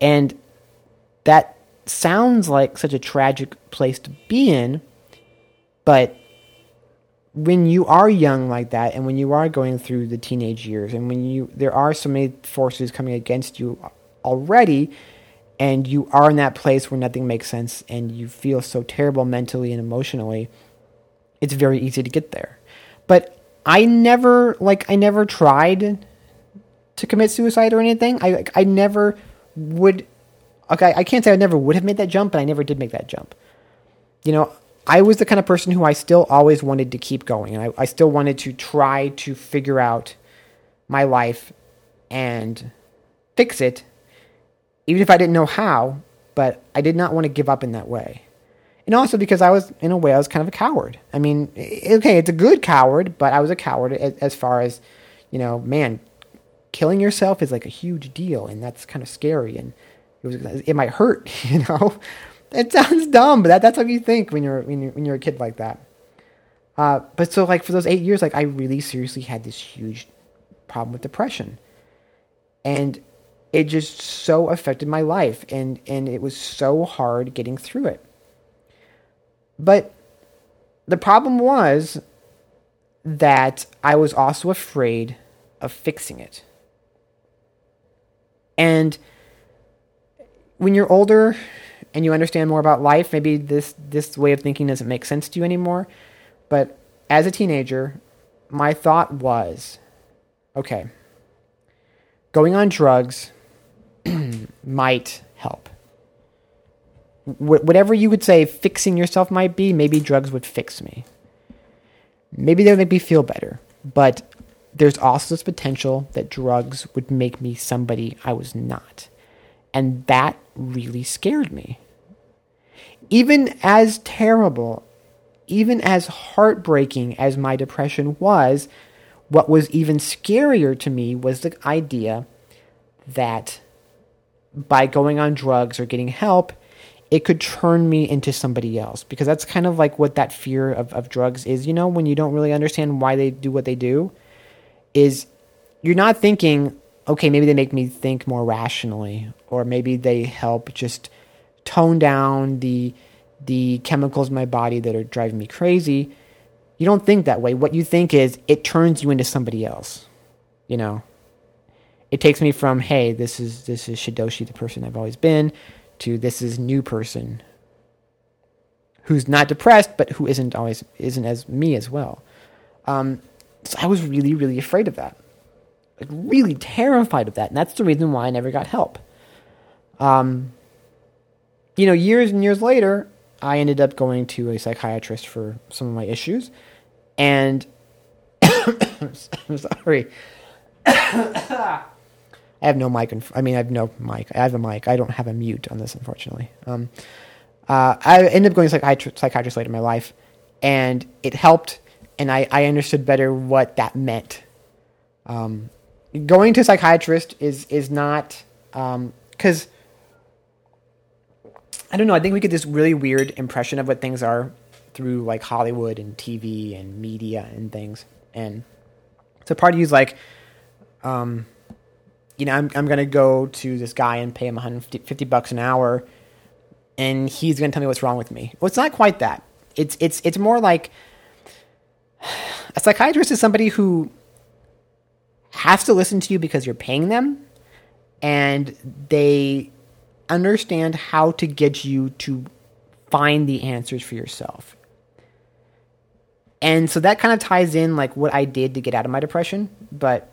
And that sounds like such a tragic place to be in, but when you are young like that and when you are going through the teenage years and when you there are so many forces coming against you already and you are in that place where nothing makes sense and you feel so terrible mentally and emotionally it's very easy to get there but i never like i never tried to commit suicide or anything i like, i never would okay i can't say i never would have made that jump but i never did make that jump you know I was the kind of person who I still always wanted to keep going. And I, I still wanted to try to figure out my life and fix it, even if I didn't know how, but I did not want to give up in that way. And also because I was, in a way, I was kind of a coward. I mean, okay, it's a good coward, but I was a coward as, as far as, you know, man, killing yourself is like a huge deal, and that's kind of scary, and it, was, it might hurt, you know? It sounds dumb, but that, that's what you think when you're when you're when you're a kid like that. Uh, but so like for those eight years, like I really seriously had this huge problem with depression, and it just so affected my life, and and it was so hard getting through it. But the problem was that I was also afraid of fixing it, and when you're older and you understand more about life, maybe this this way of thinking doesn't make sense to you anymore. But as a teenager, my thought was, okay, going on drugs might help. Wh- whatever you would say fixing yourself might be, maybe drugs would fix me. Maybe they would make me feel better. But there's also this potential that drugs would make me somebody I was not. And that really scared me. Even as terrible, even as heartbreaking as my depression was, what was even scarier to me was the idea that by going on drugs or getting help, it could turn me into somebody else. Because that's kind of like what that fear of, of drugs is, you know, when you don't really understand why they do what they do, is you're not thinking, okay, maybe they make me think more rationally, or maybe they help just tone down the the chemicals in my body that are driving me crazy. You don't think that way. What you think is it turns you into somebody else. You know. It takes me from, hey, this is this is Shidoshi, the person I've always been, to this is new person who's not depressed, but who isn't always isn't as me as well. Um, so I was really, really afraid of that like really terrified of that, and that's the reason why I never got help. Um, you know, years and years later, I ended up going to a psychiatrist for some of my issues, and I'm sorry. I have no mic. In, I mean, I have no mic. I have a mic. I don't have a mute on this, unfortunately. Um, uh, I ended up going to psychiatrist, psychiatrist later in my life, and it helped, and I, I understood better what that meant. Um, going to psychiatrist is is not because um, I don't know. I think we get this really weird impression of what things are through like Hollywood and TV and media and things. And so part of you is like, um, you know, I'm I'm gonna go to this guy and pay him 150 bucks an hour, and he's gonna tell me what's wrong with me. Well, it's not quite that. It's it's it's more like a psychiatrist is somebody who has to listen to you because you're paying them, and they understand how to get you to find the answers for yourself. And so that kind of ties in like what I did to get out of my depression, but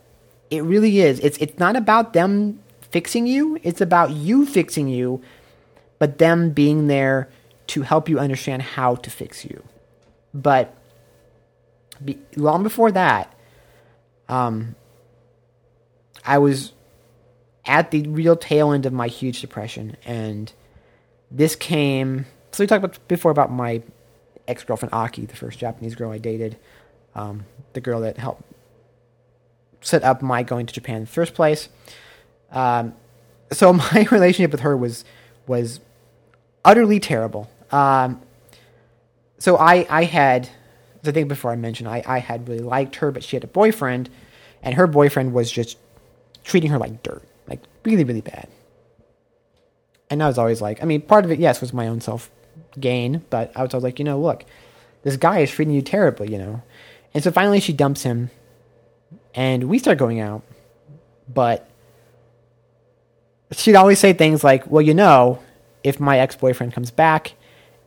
it really is. It's it's not about them fixing you, it's about you fixing you, but them being there to help you understand how to fix you. But be, long before that, um, I was at the real tail end of my huge depression, and this came. So we talked about before about my ex girlfriend Aki, the first Japanese girl I dated, um, the girl that helped set up my going to Japan in the first place. Um, so my relationship with her was was utterly terrible. Um, so I I had the thing before I mentioned I I had really liked her, but she had a boyfriend, and her boyfriend was just treating her like dirt, like really really bad. And I was always like, I mean, part of it, yes, was my own self gain, but I was always like, you know, look, this guy is treating you terribly, you know. And so finally she dumps him and we start going out, but she'd always say things like, well, you know, if my ex boyfriend comes back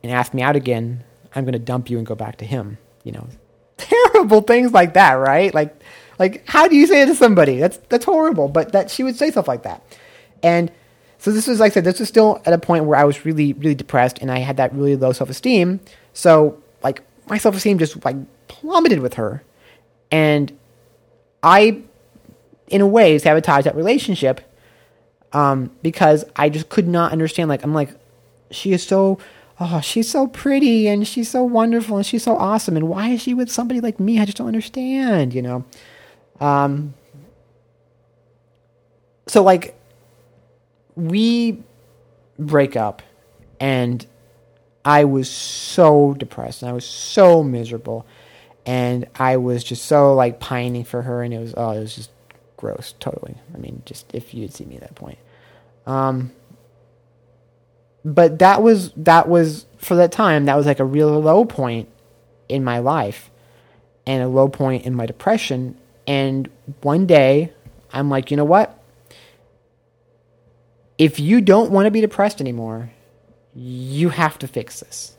and asks me out again, I'm going to dump you and go back to him, you know. Terrible things like that, right? Like, like how do you say it to somebody? That's that's horrible. But that she would say stuff like that, and so this was like I said, this was still at a point where I was really, really depressed and I had that really low self esteem. So like my self esteem just like plummeted with her. And I in a way sabotaged that relationship um, because I just could not understand like I'm like, she is so oh, she's so pretty and she's so wonderful and she's so awesome and why is she with somebody like me? I just don't understand, you know. Um so like we break up and I was so depressed and I was so miserable and I was just so like pining for her and it was oh it was just gross totally. I mean just if you'd see me at that point. Um but that was that was for that time that was like a real low point in my life and a low point in my depression. And one day I'm like you know what? If you don't want to be depressed anymore, you have to fix this.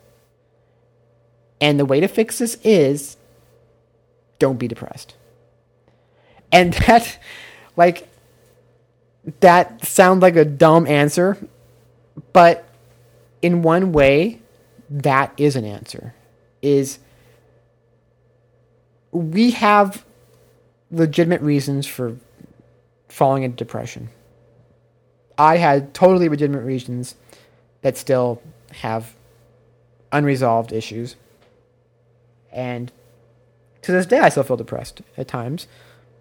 And the way to fix this is don't be depressed. And that, like, that sounds like a dumb answer, but in one way, that is an answer. Is we have legitimate reasons for falling into depression. I had totally legitimate reasons that still have unresolved issues. And to this day, I still feel depressed at times,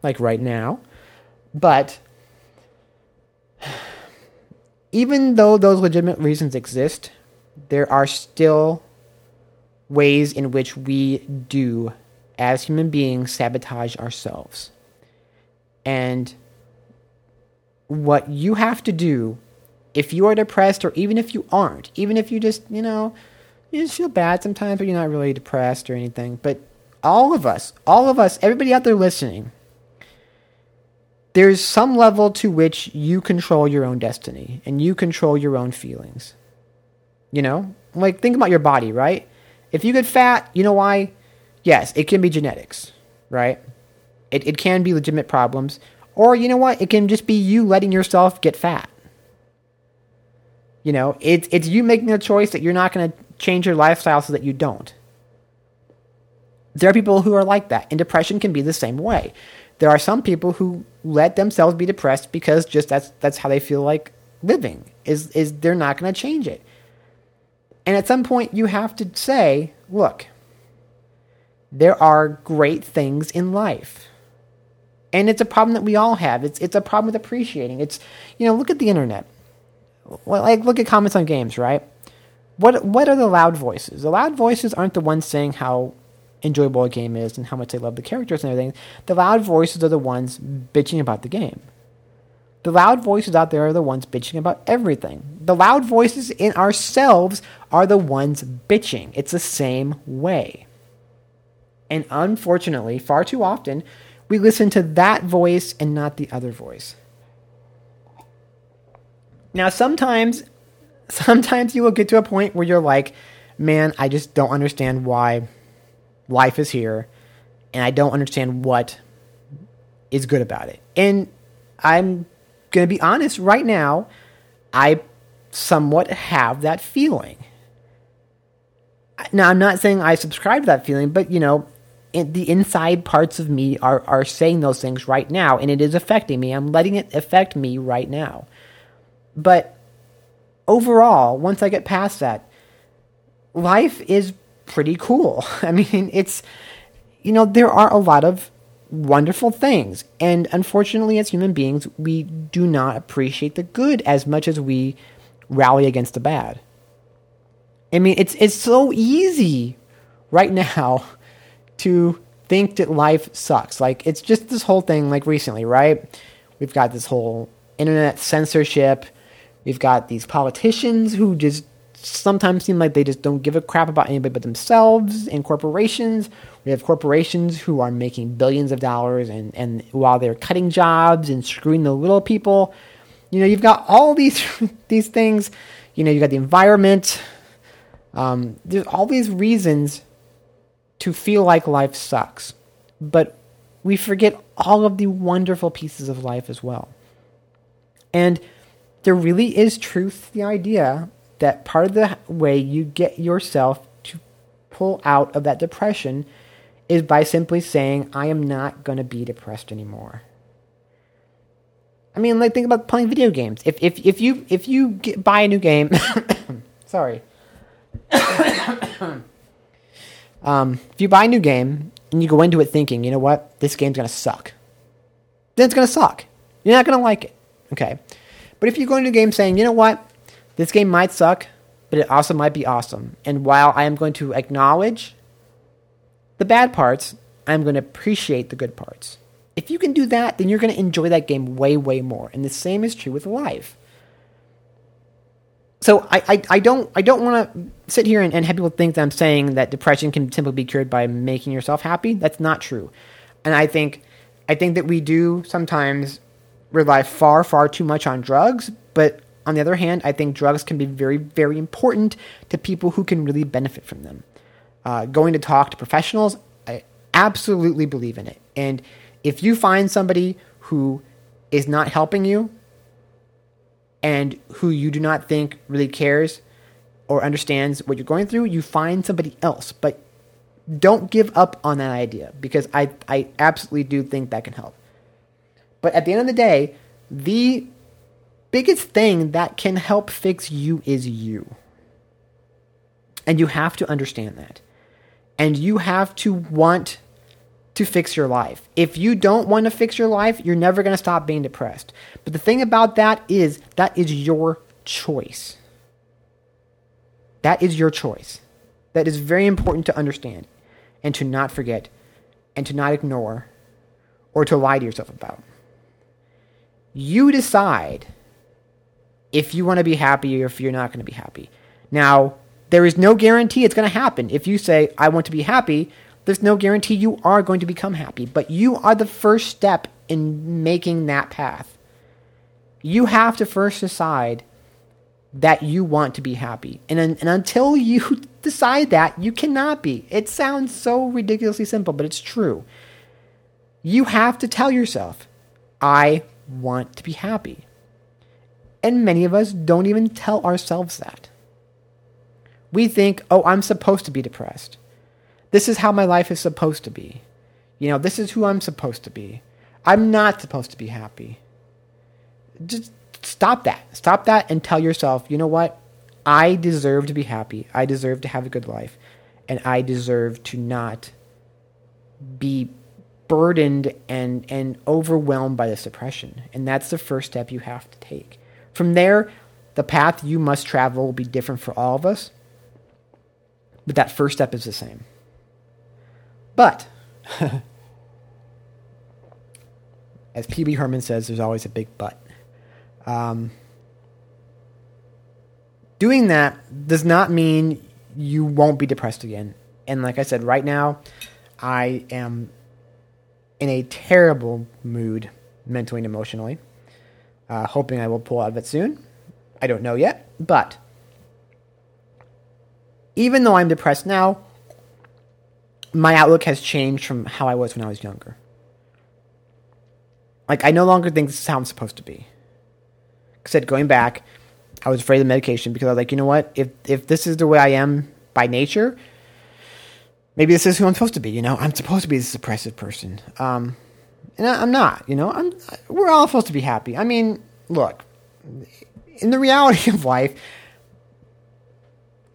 like right now. But even though those legitimate reasons exist, there are still ways in which we do, as human beings, sabotage ourselves. And what you have to do if you are depressed or even if you aren't, even if you just, you know, you just feel bad sometimes, but you're not really depressed or anything. But all of us, all of us, everybody out there listening, there's some level to which you control your own destiny and you control your own feelings. You know? Like, think about your body, right? If you get fat, you know why? Yes, it can be genetics, right? It, it can be legitimate problems. Or you know what? It can just be you letting yourself get fat. You know, it's it's you making a choice that you're not going to change your lifestyle so that you don't. There are people who are like that, and depression can be the same way. There are some people who let themselves be depressed because just that's that's how they feel like living. Is is they're not going to change it. And at some point you have to say, look, there are great things in life and it's a problem that we all have. It's it's a problem with appreciating. It's you know look at the internet. Well, like look at comments on games, right? What what are the loud voices? The loud voices aren't the ones saying how enjoyable a game is and how much they love the characters and everything. The loud voices are the ones bitching about the game. The loud voices out there are the ones bitching about everything. The loud voices in ourselves are the ones bitching. It's the same way. And unfortunately, far too often, we listen to that voice and not the other voice. Now, sometimes, sometimes you will get to a point where you're like, man, I just don't understand why life is here, and I don't understand what is good about it. And I'm going to be honest right now, I somewhat have that feeling. Now, I'm not saying I subscribe to that feeling, but you know, in, the inside parts of me are, are saying those things right now, and it is affecting me. I'm letting it affect me right now. But overall, once I get past that, life is pretty cool. I mean, it's, you know, there are a lot of wonderful things. And unfortunately, as human beings, we do not appreciate the good as much as we rally against the bad. I mean, it's, it's so easy right now to think that life sucks. Like, it's just this whole thing, like recently, right? We've got this whole internet censorship. We've got these politicians who just sometimes seem like they just don't give a crap about anybody but themselves and corporations. We have corporations who are making billions of dollars and, and while they're cutting jobs and screwing the little people, you know, you've got all these these things, you know, you've got the environment. Um, there's all these reasons to feel like life sucks. But we forget all of the wonderful pieces of life as well. And there really is truth the idea that part of the way you get yourself to pull out of that depression is by simply saying, I am not going to be depressed anymore. I mean, like think about playing video games. If if if you if you get, buy a new game, sorry. um, if you buy a new game and you go into it thinking, you know what, this game's gonna suck, then it's gonna suck. You're not gonna like it. Okay. But if you go into a game saying, you know what, this game might suck, but it also might be awesome. And while I am going to acknowledge the bad parts, I'm going to appreciate the good parts. If you can do that, then you're going to enjoy that game way, way more. And the same is true with life. So I, I, I don't I don't want to sit here and, and have people think that I'm saying that depression can simply be cured by making yourself happy. That's not true. And I think I think that we do sometimes rely far, far too much on drugs, but on the other hand, I think drugs can be very, very important to people who can really benefit from them. Uh, going to talk to professionals, I absolutely believe in it. And if you find somebody who is not helping you and who you do not think really cares or understands what you're going through, you find somebody else. But don't give up on that idea because I, I absolutely do think that can help. But at the end of the day, the biggest thing that can help fix you is you. And you have to understand that. And you have to want to fix your life. If you don't want to fix your life, you're never going to stop being depressed. But the thing about that is, that is your choice. That is your choice. That is very important to understand and to not forget and to not ignore or to lie to yourself about. You decide if you want to be happy or if you're not going to be happy. Now, there is no guarantee it's going to happen. If you say, I want to be happy, there's no guarantee you are going to become happy. But you are the first step in making that path. You have to first decide that you want to be happy. And, and until you decide that, you cannot be. It sounds so ridiculously simple, but it's true. You have to tell yourself, I want to be happy. And many of us don't even tell ourselves that. We think, oh, I'm supposed to be depressed. This is how my life is supposed to be. You know, this is who I'm supposed to be. I'm not supposed to be happy. Just stop that. Stop that and tell yourself, you know what? I deserve to be happy. I deserve to have a good life. And I deserve to not be burdened and, and overwhelmed by this depression. And that's the first step you have to take. From there, the path you must travel will be different for all of us. But that first step is the same. But, as Pee-wee Herman says, there's always a big but. Um, doing that does not mean you won't be depressed again. And like I said, right now, I am in a terrible mood mentally and emotionally. Uh, hoping I will pull out of it soon. I don't know yet, but even though I'm depressed now, my outlook has changed from how I was when I was younger. Like, I no longer think this is how I'm supposed to be. I said, going back, I was afraid of medication because I was like, you know what? If if this is the way I am by nature, maybe this is who I'm supposed to be. You know, I'm supposed to be this depressive person. Um, and I, I'm not. You know, I'm. We're all supposed to be happy. I mean, look, in the reality of life,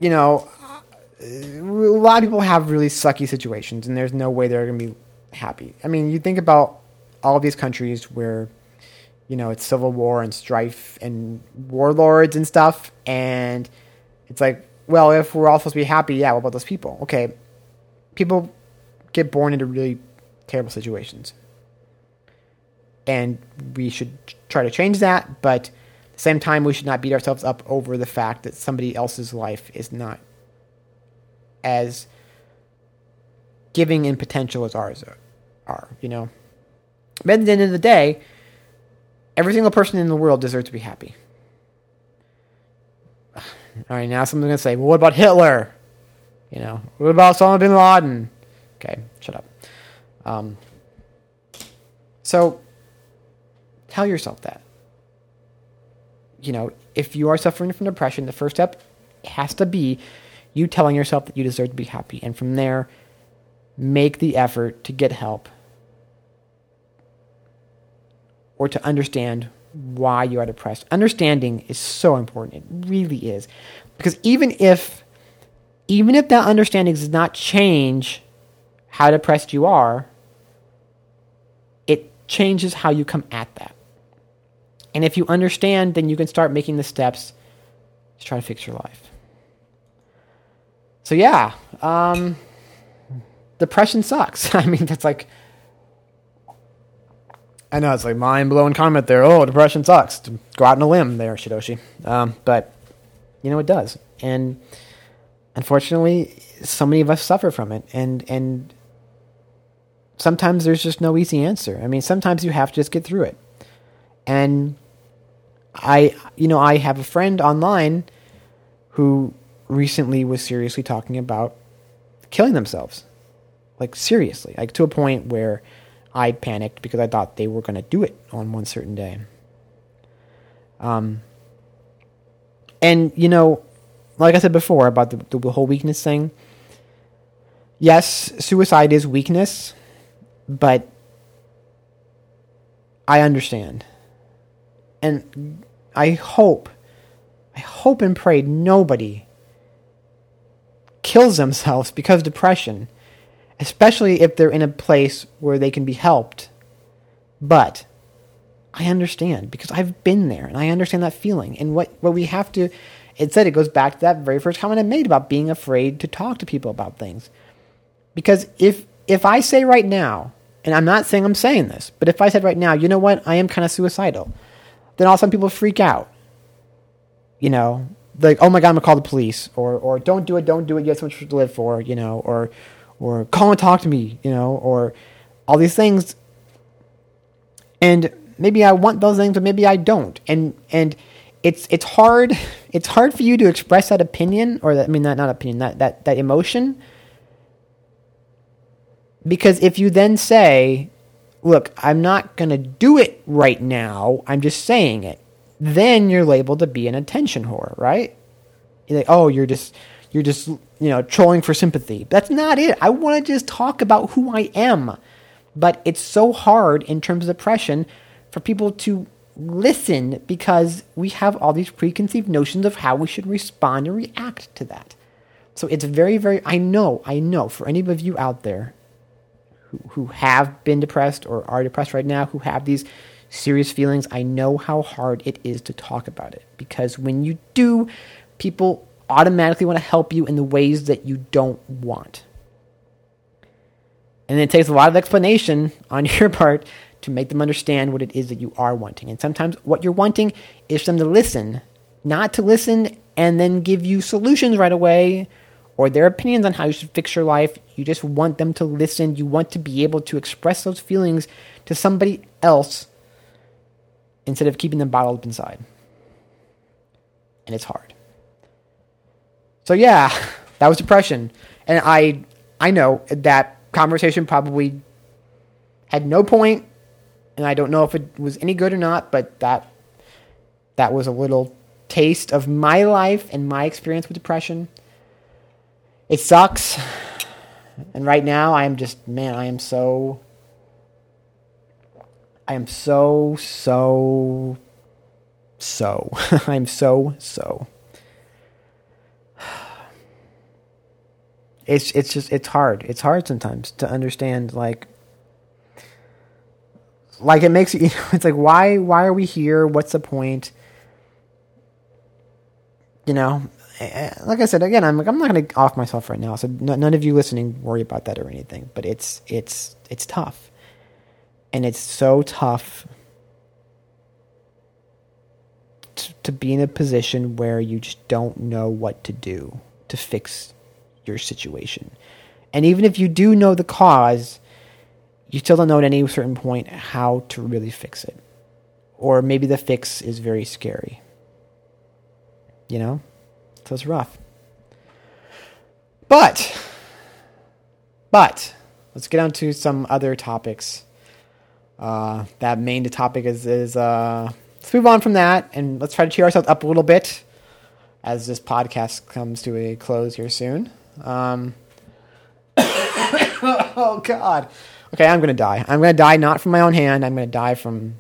you know, uh, a lot of people have really sucky situations, and there's no way they're going to be happy. I mean, you think about all these countries where, you know, it's civil war and strife and warlords and stuff, and it's like, well, if we're all supposed to be happy, yeah, what about those people? Okay, people get born into really terrible situations, and we should try to change that, but at the same time, we should not beat ourselves up over the fact that somebody else's life is not as giving in potential as ours are, you know? But at the end of the day, every single person in the world deserves to be happy. All right, now someone's going to say, well, what about Hitler? You know, what about Osama bin Laden? Okay, shut up. Um, so, tell yourself that. You know, if you are suffering from depression, the first step has to be you telling yourself that you deserve to be happy. And from there, make the effort to get help or to understand why you are depressed. Understanding is so important. It really is. Because even if even if that understanding does not change how depressed you are, it changes how you come at that. And if you understand, then you can start making the steps to try to fix your life. So yeah, um, depression sucks. I mean, that's like, I know it's like mind blowing comment there. Oh, depression sucks. Go out on a limb there, Shidoshi. Um, but you know it does, and unfortunately, so many of us suffer from it, and and sometimes there's just no easy answer. I mean, sometimes you have to just get through it, and I, you know, I have a friend online who recently was seriously talking about killing themselves. Like seriously, like to a point where I panicked because I thought they were going to do it on one certain day. Um and you know, like I said before about the, the whole weakness thing, yes, suicide is weakness, but I understand. And I hope, I hope and pray nobody kills themselves because of depression, especially if they're in a place where they can be helped. But I understand because I've been there and I understand that feeling. And what, what we have to, it said it goes back to that very first comment I made about being afraid to talk to people about things. Because if if I say right now, and I'm not saying I'm saying this, but if I said right now, you know what, I am kind of suicidal, then all of a sudden people freak out. You know, like, oh my god, I'm gonna call the police, or or don't do it, don't do it, you have so much to live for, you know, or or call and talk to me, you know, or all these things. And maybe I want those things, but maybe I don't. And and it's it's hard it's hard for you to express that opinion or that I mean not not opinion, that that, that emotion. Because if you then say, look, I'm not going to do it right now, I'm just saying it, then you're labeled to be an attention whore, right? You're like, oh, you're just, you're just, you know, trolling for sympathy. That's not it. I want to just talk about who I am. But it's so hard in terms of depression for people to listen because we have all these preconceived notions of how we should respond and react to that. So it's very, very, I know, I know for any of you out there who, who have been depressed or are depressed right now, who have these serious feelings, I know how hard it is to talk about it. Because when you do, people automatically want to help you in the ways that you don't want. And it takes a lot of explanation on your part to make them understand what it is that you are wanting. And sometimes what you're wanting is for them to listen, not to listen and then give you solutions right away or their opinions on how you should fix your life. You just want them to listen. You want to be able to express those feelings to somebody else instead of keeping them bottled up inside. And it's hard. So yeah, that was depression. And I I know that conversation probably had no point and I don't know if it was any good or not, but that that was a little taste of my life and my experience with depression. It sucks. And right now I am just man, I am so I am so so so I am so so it's it's just it's hard. It's hard sometimes to understand like like it makes you know, it's like why why are we here? What's the point? You know, Eh, like I said again, I'm like I'm not going to off myself right now. So n- none of you listening worry about that or anything, but it's it's it's tough. And it's so tough to, to be in a position where you just don't know what to do to fix your situation. And even if you do know the cause, you still don't know at any certain point how to really fix it. Or maybe the fix is very scary. You know? So it's rough. But, but, let's get on to some other topics. Uh, that main topic is, is uh, let's move on from that and let's try to cheer ourselves up a little bit as this podcast comes to a close here soon. Um, oh God. Okay, I'm gonna die. I'm gonna die not from my own hand. I'm gonna die from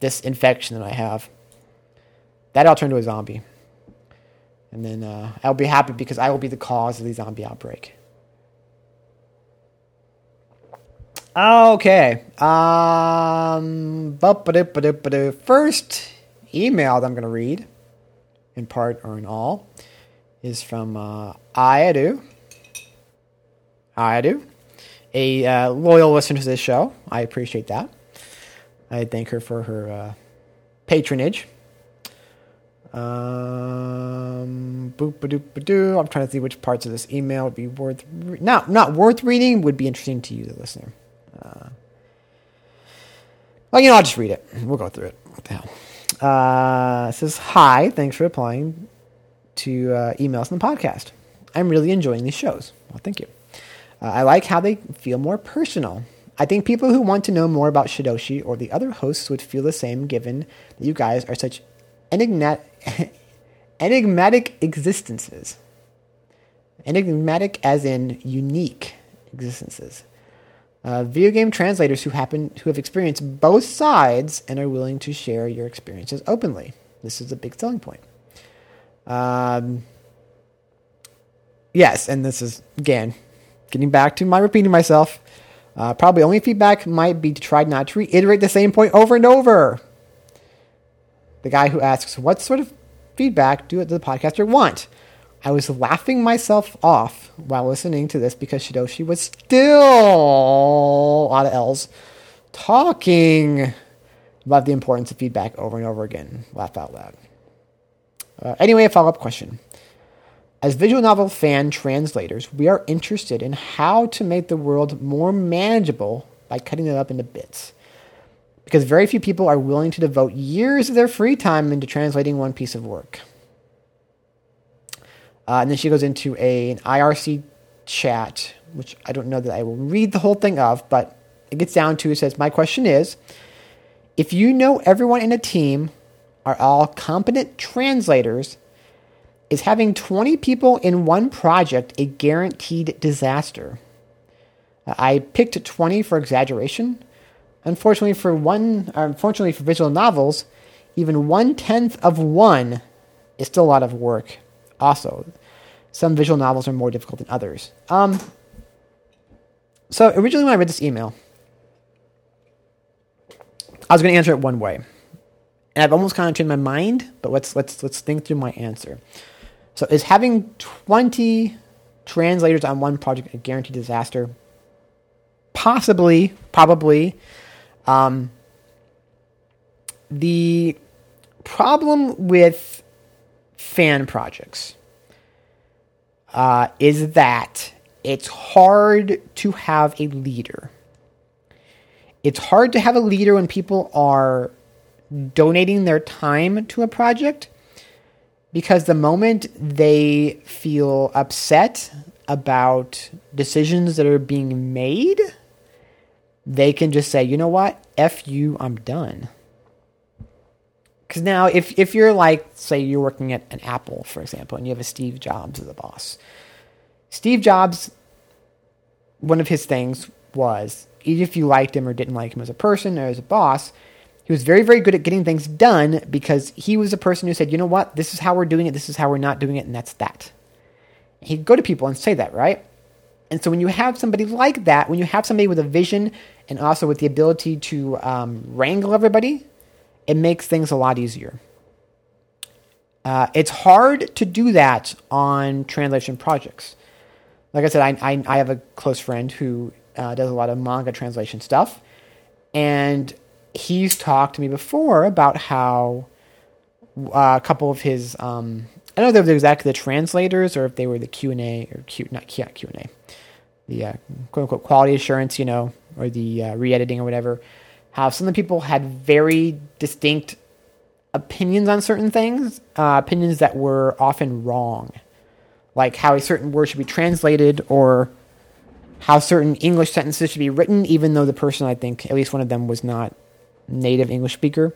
this infection that I have. That I'll turn to a zombie, and then uh, I'll be happy because I will be the cause of the zombie outbreak. Okay. Um. First email that I'm gonna read, in part or in all, is from uh, Ayadu. Ayadu, a uh, loyal listener to this show. I appreciate that. I thank her for her uh, patronage. Um, boop ba doop ba doo. I'm trying to see which parts of this email would be worth re- not not worth reading. Would be interesting to you, the listener. Uh, well, you know, I'll just read it. We'll go through it. What the hell? Uh, says hi. Thanks for replying to uh, emails in the podcast. I'm really enjoying these shows. Well, thank you. Uh, I like how they feel more personal. I think people who want to know more about Shidoshi or the other hosts would feel the same given that you guys are such enigmat- enigmatic existences. Enigmatic as in unique existences. Uh, video game translators who happen who have experienced both sides and are willing to share your experiences openly. This is a big selling point. Um, yes, and this is again getting back to my repeating myself. Uh, probably only feedback might be to try not to reiterate the same point over and over. The guy who asks, "What sort of feedback do the podcaster want?" I was laughing myself off while listening to this because Shidoshi was still a lot of L's talking about the importance of feedback over and over again. Laugh out loud. Uh, anyway, a follow up question. As visual novel fan translators, we are interested in how to make the world more manageable by cutting it up into bits. Because very few people are willing to devote years of their free time into translating one piece of work. Uh, and then she goes into a, an IRC chat, which I don't know that I will read the whole thing of, but it gets down to it says, My question is if you know everyone in a team are all competent translators, is having 20 people in one project a guaranteed disaster? Uh, I picked 20 for exaggeration. Unfortunately for one, or unfortunately for visual novels, even one tenth of one is still a lot of work. Also, some visual novels are more difficult than others. Um, so originally when I read this email, I was going to answer it one way, and I've almost kind of changed my mind. But let's let's let's think through my answer. So is having twenty translators on one project a guaranteed disaster? Possibly, probably. Um, the problem with fan projects uh, is that it's hard to have a leader. It's hard to have a leader when people are donating their time to a project because the moment they feel upset about decisions that are being made, they can just say, you know what? F you, I'm done. Because now, if, if you're like, say, you're working at an Apple, for example, and you have a Steve Jobs as a boss, Steve Jobs, one of his things was, even if you liked him or didn't like him as a person or as a boss, he was very, very good at getting things done because he was a person who said, you know what, this is how we're doing it, this is how we're not doing it, and that's that. He'd go to people and say that, right? And so when you have somebody like that, when you have somebody with a vision and also with the ability to um, wrangle everybody, it makes things a lot easier. Uh, it's hard to do that on translation projects. Like I said, I, I, I have a close friend who uh, does a lot of manga translation stuff, and he's talked to me before about how uh, a couple of his um, I don't know if they were exactly the translators or if they were the Q and A or Q not Q Q and A, the uh, quote unquote quality assurance, you know, or the uh, re-editing or whatever. How some of the people had very distinct opinions on certain things, uh, opinions that were often wrong, like how a certain word should be translated or how certain English sentences should be written, even though the person I think at least one of them was not native English speaker.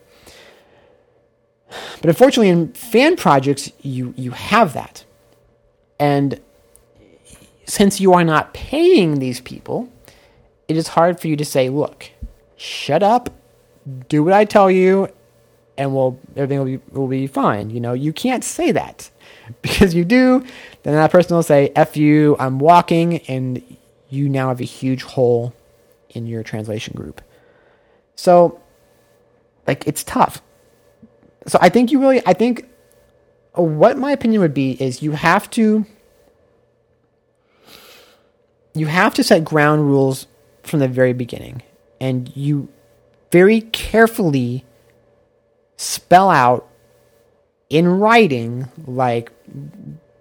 But unfortunately, in fan projects, you you have that, and since you are not paying these people, it is hard for you to say, "Look, shut up, do what I tell you, and we'll everything will be will be fine." You know, you can't say that because you do, then that person will say, "F you, I'm walking," and you now have a huge hole in your translation group. So, like, it's tough so I think you really, I think what my opinion would be is you have to, you have to set ground rules from the very beginning, and you very carefully spell out in writing like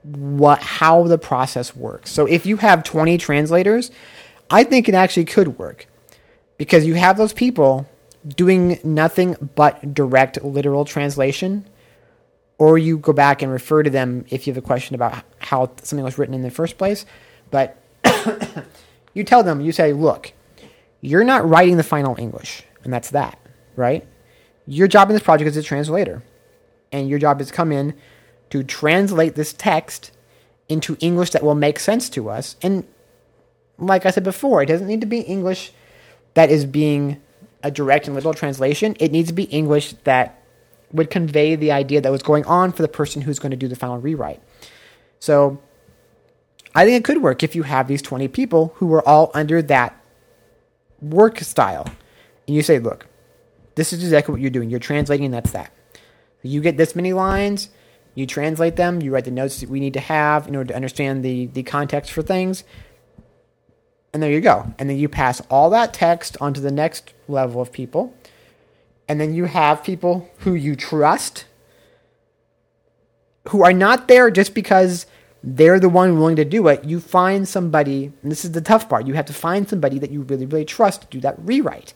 what how the process works. So if you have 20 translators, I think it actually could work because you have those people doing nothing but direct literal translation, or you go back and refer to them if you have a question about how something was written in the first place. But you tell them, you say, look, you're not writing the final English, and that's that, right? Your job in this project is a translator, and your job is to come in to translate this text into English that will make sense to us. And like I said before, it doesn't need to be English that is being a direct and literal translation. It needs to be English that would convey the idea that was going on for the person who's going to do the final rewrite. So I think it could work if you have these 20 people who are all under that work style. And you say, look, this is exactly what you're doing. You're translating, that's that. You get this many lines, you translate them, you write the notes that we need to have in order to understand the, the context for things. And there you go. And then you pass all that text onto the next level of people. And then you have people who you trust who are not there just because they're the one willing to do it. You find somebody, and this is the tough part, you have to find somebody that you really, really trust to do that rewrite.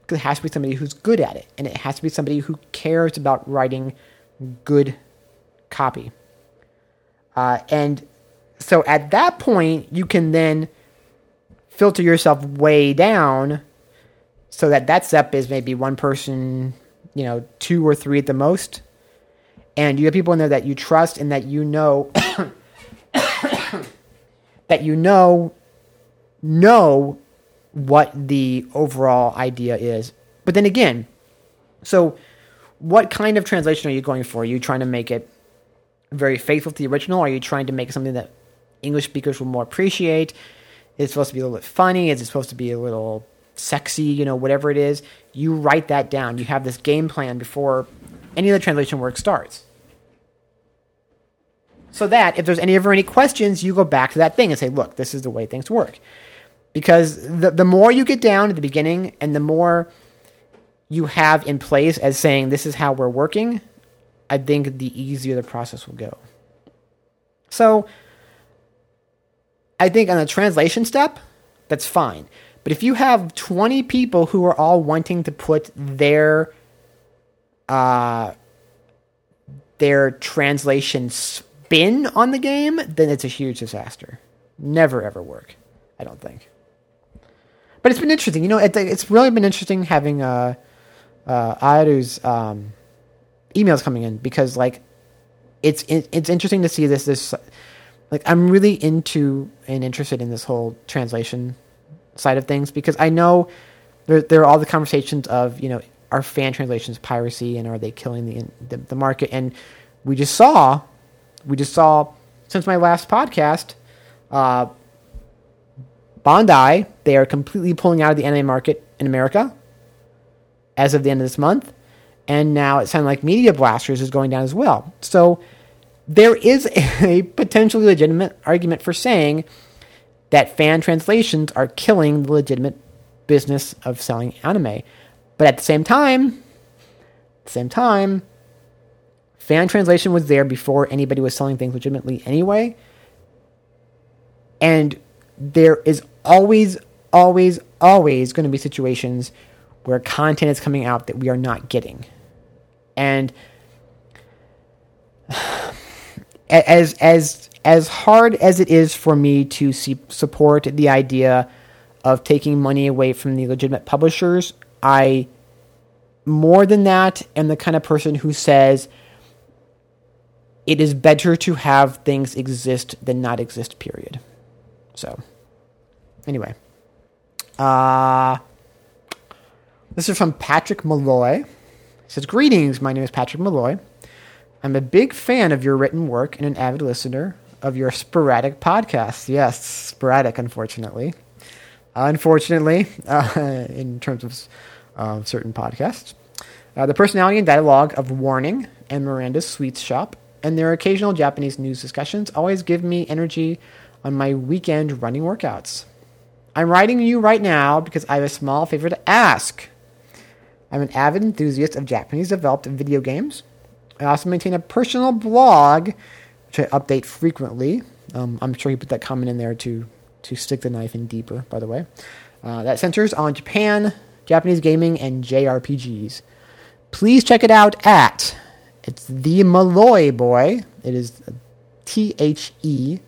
Because it has to be somebody who's good at it. And it has to be somebody who cares about writing good copy. Uh, and so at that point, you can then filter yourself way down so that that step is maybe one person, you know, two or three at the most. And you have people in there that you trust and that you know that you know know what the overall idea is. But then again, so what kind of translation are you going for? Are you trying to make it very faithful to the original? Are you trying to make something that English speakers will more appreciate? Is it supposed to be a little bit funny? Is it supposed to be a little sexy? You know, whatever it is, you write that down. You have this game plan before any of the translation work starts. So that if there's any ever any questions, you go back to that thing and say, look, this is the way things work. Because the, the more you get down at the beginning and the more you have in place as saying this is how we're working, I think the easier the process will go. So I think on the translation step, that's fine. But if you have 20 people who are all wanting to put their uh, their translation spin on the game, then it's a huge disaster. Never ever work, I don't think. But it's been interesting. You know, it, it's really been interesting having uh, uh, Aru's um, emails coming in because, like, it's it, it's interesting to see this this like I'm really into and interested in this whole translation side of things because I know there there are all the conversations of you know are fan translations piracy and are they killing the the, the market and we just saw we just saw since my last podcast uh, Bandai they are completely pulling out of the anime market in America as of the end of this month and now it sounds like Media Blasters is going down as well so there is a potentially legitimate argument for saying that fan translations are killing the legitimate business of selling anime. But at the same time, at the same time, fan translation was there before anybody was selling things legitimately anyway. And there is always, always, always going to be situations where content is coming out that we are not getting. And as as as hard as it is for me to see, support the idea of taking money away from the legitimate publishers, I more than that am the kind of person who says it is better to have things exist than not exist. Period. So, anyway, uh, this is from Patrick Molloy. It says, "Greetings. My name is Patrick Molloy." I'm a big fan of your written work and an avid listener of your sporadic podcasts. Yes, sporadic, unfortunately. Unfortunately, uh, in terms of uh, certain podcasts. Uh, the personality and dialogue of Warning and Miranda's Sweets Shop and their occasional Japanese news discussions always give me energy on my weekend running workouts. I'm writing you right now because I have a small favor to ask. I'm an avid enthusiast of Japanese developed video games I also maintain a personal blog, which I update frequently. Um, I'm sure he put that comment in there to to stick the knife in deeper. By the way, uh, that centers on Japan, Japanese gaming, and JRPGs. Please check it out at it's the Molloy Boy. It is T H E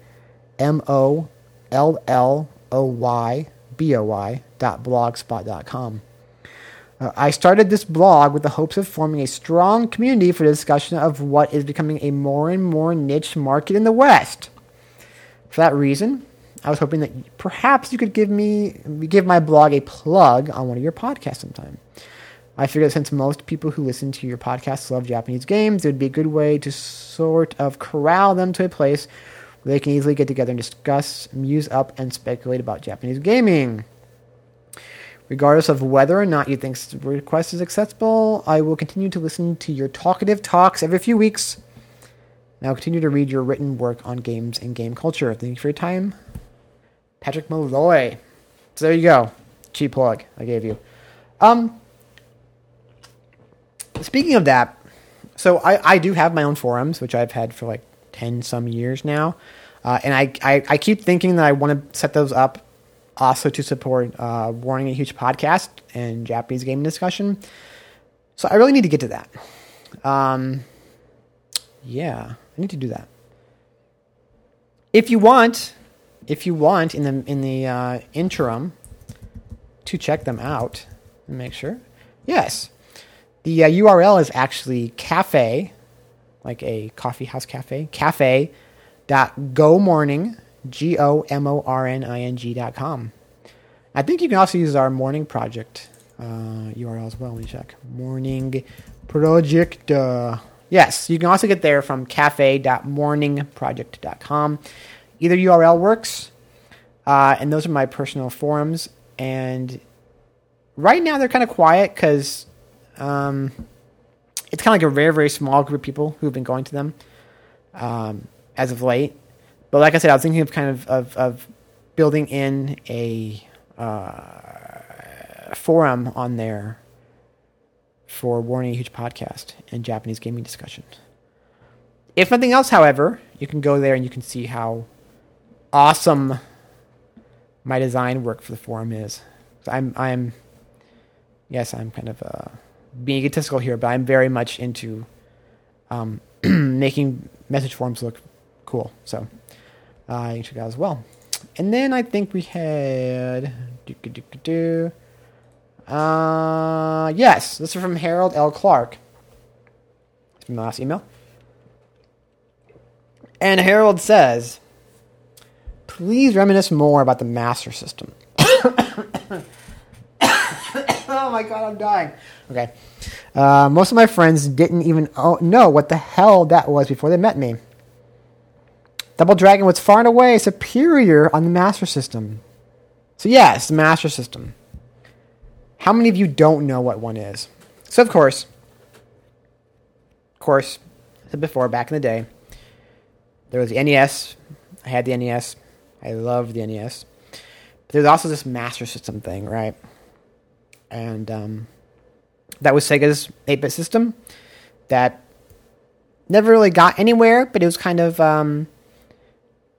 M O L L O Y B O Y dot blogspot dot com. Uh, I started this blog with the hopes of forming a strong community for the discussion of what is becoming a more and more niche market in the West. For that reason, I was hoping that perhaps you could give me give my blog a plug on one of your podcasts sometime. I figured since most people who listen to your podcasts love Japanese games, it would be a good way to sort of corral them to a place where they can easily get together and discuss, muse up, and speculate about Japanese gaming. Regardless of whether or not you think the request is acceptable, I will continue to listen to your talkative talks every few weeks. Now continue to read your written work on games and game culture. Thank you for your time. Patrick Molloy. So there you go. Cheap plug I gave you. Um, speaking of that, so I, I do have my own forums, which I've had for like 10 some years now. Uh, and I, I, I keep thinking that I want to set those up also to support uh, Warning a Huge podcast and Japanese game discussion. So I really need to get to that. Um, yeah, I need to do that. If you want, if you want in the in the uh, interim to check them out and make sure, yes, the uh, URL is actually cafe, like a coffee house cafe, cafe dot go morning G O M O R N I N G dot com. I think you can also use our morning project uh, URL as well. Let me check. Morning project. Uh, yes, you can also get there from cafe.morningproject.com. Either URL works, uh, and those are my personal forums. And right now they're kind of quiet because um, it's kind of like a very, very small group of people who've been going to them um, as of late. But like I said, I was thinking of kind of, of, of building in a uh, forum on there for Warning a Huge podcast and Japanese gaming discussion. If nothing else, however, you can go there and you can see how awesome my design work for the forum is. I'm, I'm, yes, I'm kind of uh, being egotistical here, but I'm very much into um, making message forms look cool. So uh, you check as well. And then I think we had. Uh, yes, this is from Harold L. Clark. It's from the last email. And Harold says, please reminisce more about the Master System. oh my god, I'm dying. Okay. Uh, most of my friends didn't even know what the hell that was before they met me. Double Dragon was far and away superior on the Master System. So, yes, the Master System. How many of you don't know what one is? So, of course, of course, before, back in the day, there was the NES. I had the NES. I loved the NES. But there's also this Master System thing, right? And um, that was Sega's 8 bit system that never really got anywhere, but it was kind of. Um,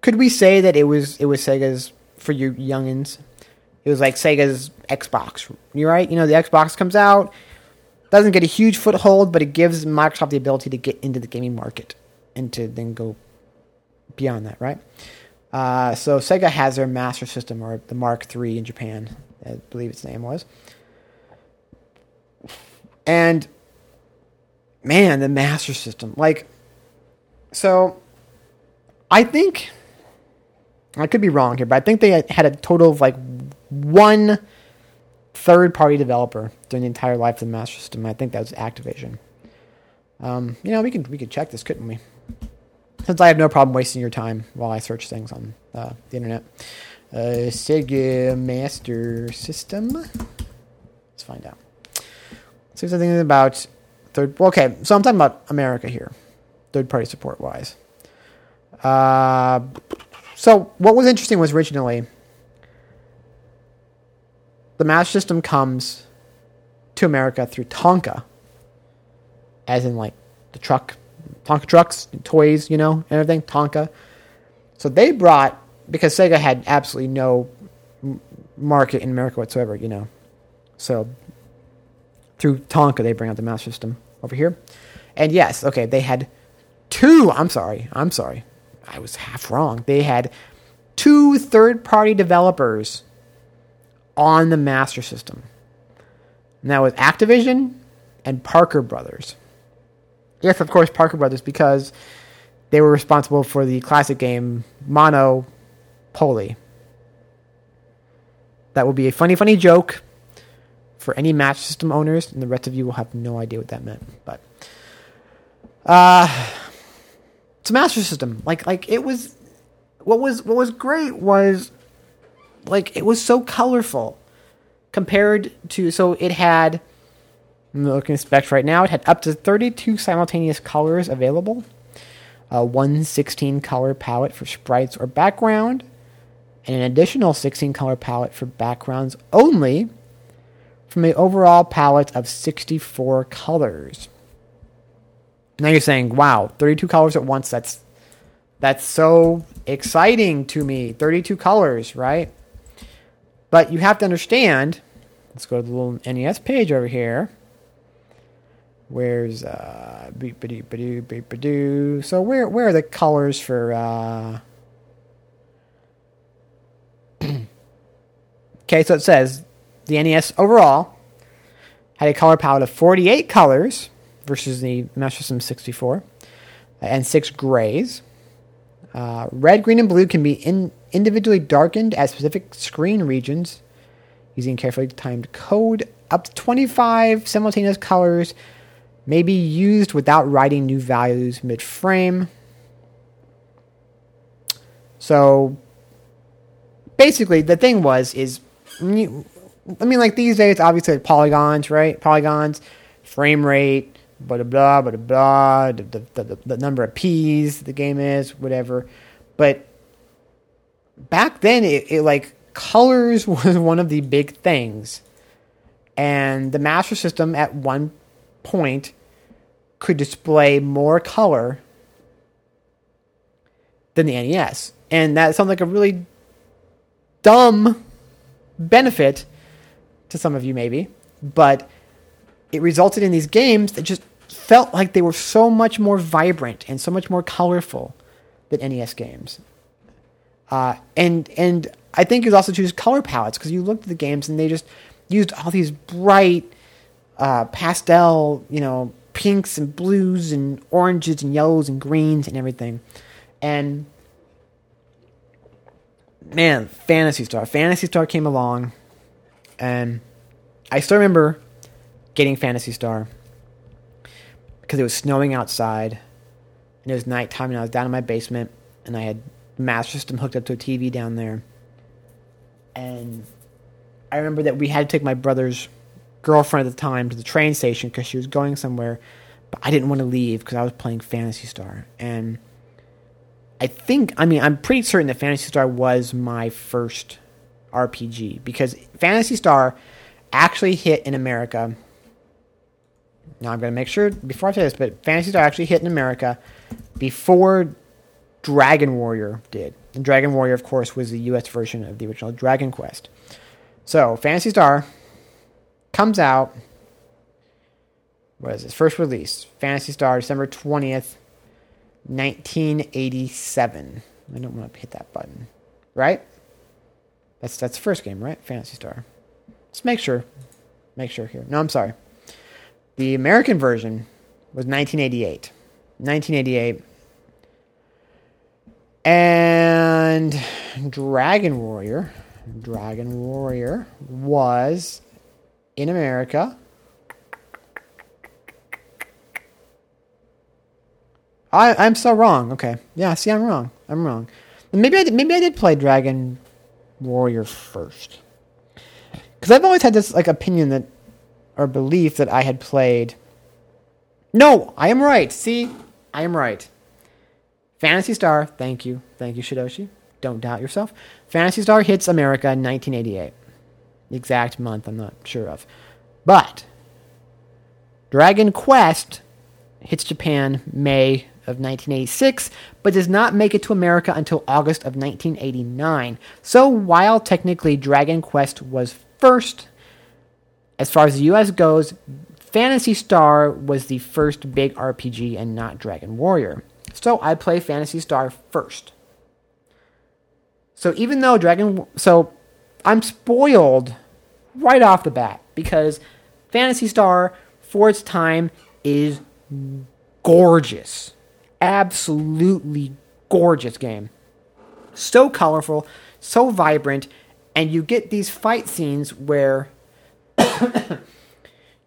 could we say that it was it was Sega's for you youngins? It was like Sega's Xbox. You're right. You know, the Xbox comes out, doesn't get a huge foothold, but it gives Microsoft the ability to get into the gaming market and to then go beyond that, right? Uh, so Sega has their Master System, or the Mark III in Japan, I believe its name was. And man, the Master System, like, so I think I could be wrong here, but I think they had a total of like one third party developer during the entire life of the Master System. I think that was Activision. Um, you know, we could we could check this, couldn't we? Since I have no problem wasting your time while I search things on uh, the internet. Uh, Sega Master System. Let's find out. Say something about third. Okay, so I'm talking about America here, third party support wise. Uh, so what was interesting was originally the Master System comes to America through Tonka, as in like the truck, Tonka trucks, toys, you know, and everything. Tonka. So they brought because Sega had absolutely no market in America whatsoever, you know. So through Tonka, they bring out the Master System over here, and yes, okay, they had two. I'm sorry, I'm sorry, I was half wrong. They had two third-party developers on the Master System. And that was Activision and Parker Brothers. Yes, of course, Parker Brothers, because they were responsible for the classic game Monopoly. That will be a funny, funny joke for any Master System owners, and the rest of you will have no idea what that meant. But uh it's a master system. Like like it was what was what was great was like it was so colorful compared to so it had I'm looking at specs right now. It had up to 32 simultaneous colors available, a 116 color palette for sprites or background, and an additional 16 color palette for backgrounds only, from an overall palette of 64 colors. Now you're saying, "Wow, 32 colors at once. That's that's so exciting to me. 32 colors, right?" But you have to understand. Let's go to the little NES page over here. Where's uh beep beep. So where where are the colors for uh Okay, so it says the NES overall had a color palette of 48 colors versus the Master System 64 and six grays. Uh, red, green, and blue can be in, individually darkened at specific screen regions using carefully timed code. Up to 25 simultaneous colors may be used without writing new values mid frame. So basically, the thing was, is, I mean, like these days, obviously, polygons, right? Polygons, frame rate, blah, blah, blah, blah, the, the, the, the number of P's the game is, whatever. But back then, it, it like colors was one of the big things. And the Master System at one point could display more color than the NES. And that sounds like a really dumb benefit to some of you, maybe, but it resulted in these games that just felt like they were so much more vibrant and so much more colorful than NES games. Uh, and and I think you also choose color palettes because you looked at the games and they just used all these bright uh, pastel, you know, pinks and blues and oranges and yellows and greens and everything. And man, Phantasy Star. Phantasy Star came along, and I still remember getting Phantasy Star because it was snowing outside, and it was nighttime, and I was down in my basement, and I had the Master System hooked up to a TV down there, and I remember that we had to take my brother's girlfriend at the time to the train station because she was going somewhere, but I didn't want to leave because I was playing Phantasy Star, and I think, I mean, I'm pretty certain that Phantasy Star was my first RPG because Phantasy Star actually hit in America. Now I'm going to make sure before I say this, but Phantasy Star actually hit in America before Dragon Warrior did. And Dragon Warrior, of course, was the US version of the original Dragon Quest. So, Phantasy Star comes out. What is this? First release Phantasy Star, December 20th, 1987. I don't want to hit that button. Right? That's that's the first game, right? Phantasy Star. Let's make sure. Make sure here. No, I'm sorry. The American version was 1988. 1988. And Dragon Warrior, Dragon Warrior was in America I I'm so wrong. Okay, yeah. See, I'm wrong. I'm wrong. Maybe I maybe I did play Dragon Warrior first, because I've always had this like opinion that or belief that I had played. No, I am right. See, I am right. Phantasy Star. Thank you, thank you, Shidoshi. Don't doubt yourself. Phantasy Star hits America in 1988. The exact month I'm not sure of, but Dragon Quest hits Japan May of 1986, but does not make it to America until August of 1989. So while technically Dragon Quest was first, as far as the US goes, Phantasy Star was the first big RPG and not Dragon Warrior. So I play Phantasy Star first. So even though Dragon so I'm spoiled right off the bat because Phantasy Star for its time is gorgeous. Absolutely gorgeous game. So colorful, so vibrant, and you get these fight scenes where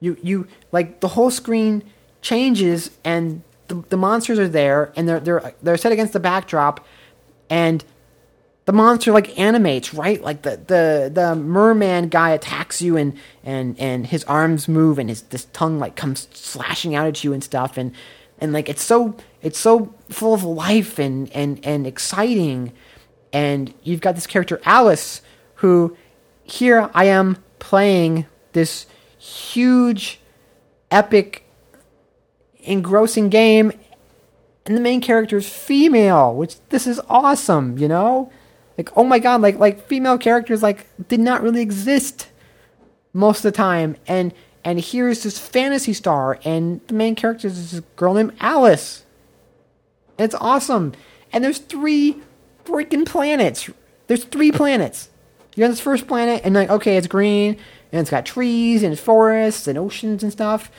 you you like the whole screen changes and the, the monsters are there and they're they're they're set against the backdrop and the monster like animates right like the the the merman guy attacks you and and and his arms move and his this tongue like comes slashing out at you and stuff and and like it's so it's so full of life and and and exciting. And you've got this character Alis who here i am playing this huge epic engrossing game. And the main character is female which this is awesome you know? Like oh my god like like female characters like did not really exist most of the time. And and here's this Phantasy Star and the main character is this girl named Alis it's awesome and there's three freaking planets there's three planets you're on this first planet and like okay it's green and it's got trees and forests and oceans and stuff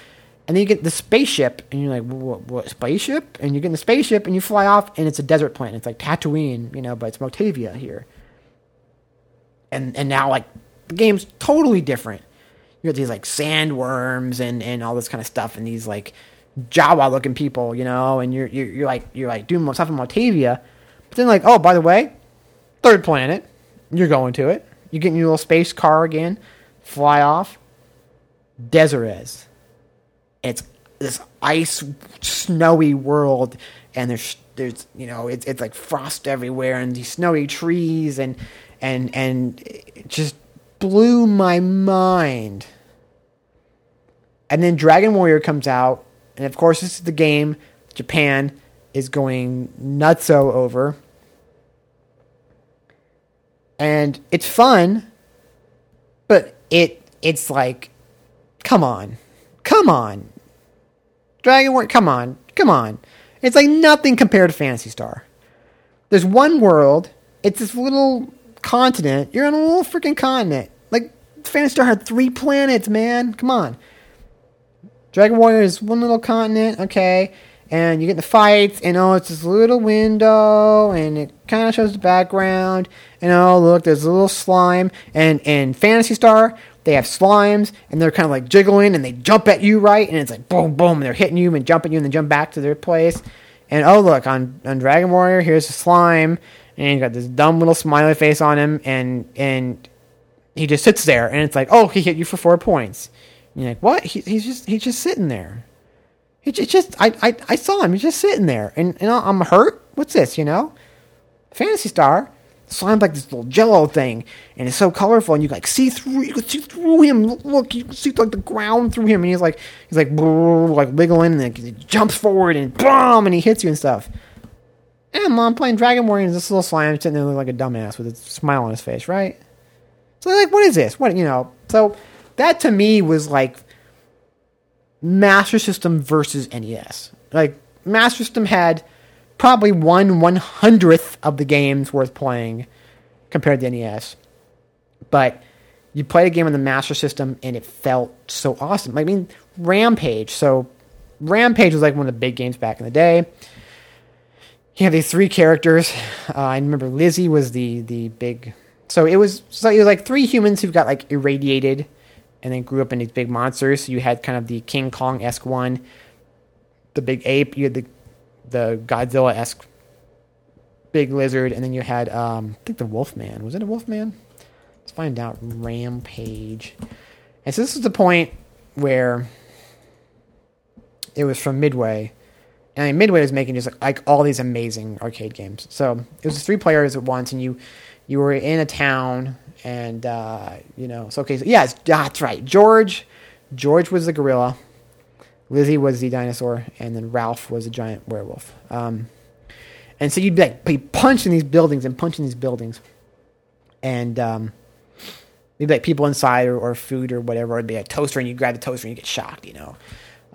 and then you get the spaceship, and you're like, what, what spaceship? And you get in the spaceship, and you fly off, and it's a desert planet. It's like Tatooine, you know, but it's Motavia here. And and now like the game's totally different. You got these like sandworms and and all this kind of stuff, and these like Jawa looking people, you know, and you're you're, you're like you're like doing stuff in Motavia, but then like oh by the way, third planet, you're going to it. You get in your little space car again, fly off. Dezoris it's this ice snowy world and there's there's you know it's it's like frost everywhere and these snowy trees and and and it just blew my mind And then Dragon Warrior comes out, and of course, this is the game Japan is going nutso over. And it's fun, but it it's like, come on, come on, Dragon Warrior, come on, come on. It's like nothing compared to Phantasy Star. There's one world. It's this little continent. You're on a little freaking continent. Like Phantasy Star had three planets, man. Come on. Dragon Warrior is one little continent, okay, and you get in the fights, and oh, it's this little window, and it kind of shows the background, and oh, look, there's a little slime, and in Phantasy Star, they have slimes, and they're kind of like jiggling, and they jump at you, right, and it's like boom, boom, and they're hitting you and jumping you, and then jump back to their place, and oh, look, on, on Dragon Warrior, here's a slime, and you got this dumb little smiley face on him, and, and he just sits there, and it's like, oh, he hit you for four points. You're like, what? He, he's just he's just sitting there. He just, just I, I I saw him. He's just sitting there, and and I'm hurt. What's this? You know, Phantasy Star slimed like this little Jello thing, and it's so colorful, and you like see through. You can see through him. Look, you can see like the ground through him, and he's like he's like like wiggling, and then he jumps forward and boom, and he hits you and stuff. And mom playing Dragon Warrior, and this little slime sitting there like a dumbass with a smile on his face, right? So like, what is this? What you know? So that to me was like Master System versus NES. Like Master System had probably one one hundredth of the games worth playing compared to NES, but you played a game on the Master System and it felt so awesome. I mean, Rampage. So Rampage was like one of the big games back in the day. You have these three characters. Uh, I remember Lizzie was the the big. So it was so it was like three humans who got like irradiated and then grew up in these big monsters. So you had kind of the King Kong esque one, the big ape. You had the the Godzilla esque big lizard, and then you had um, I think the Wolfman. Was it a Wolfman? Let's find out. Rampage. And so this is the point where it was from Midway. And I mean, Midway was making just like, like all these amazing arcade games. So it was three players at once, and you you were in a town and uh, you know, so okay, so yeah, that's right. George, George was the gorilla, Lizzie was the dinosaur, and then Ralph was a giant werewolf. Um, and so you'd be like be punching these buildings and punching these buildings, and um, maybe like people inside or, or food or whatever. It'd be a toaster, and you grab the toaster and you get shocked, you know.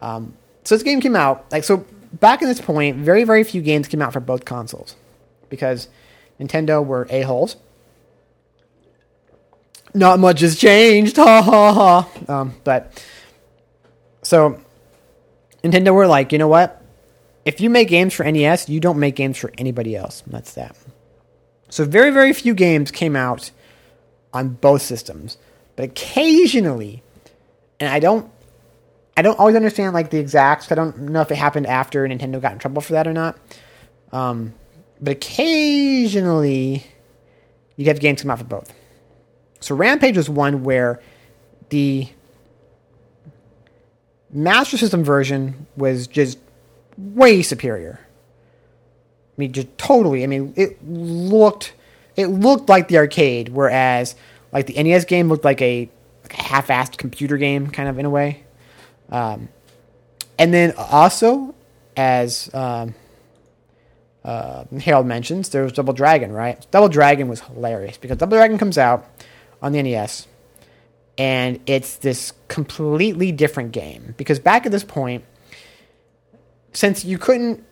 Um, so this game came out like so. Back in this point, very very few games came out for both consoles because Nintendo were a holes not much has changed. Ha ha ha. Um, but so Nintendo were like, you know what? If you make games for NES, you don't make games for anybody else. That's that. So very very few games came out on both systems, but occasionally, and I don't. I don't always understand like the exacts. I don't know if it happened after Nintendo got in trouble for that or not. Um, but occasionally, you'd have games come out for both. So Rampage was one where the Master System version was just way superior. I mean, just totally. I mean, it looked it looked like the arcade, whereas like the NES game looked like a, like a half-assed computer game, kind of in a way. Um, and then also, as um, uh, Harold mentions, there was Double Dragon, right? Double Dragon was hilarious because Double Dragon comes out on the NES, and it's this completely different game. Because back at this point, since you couldn't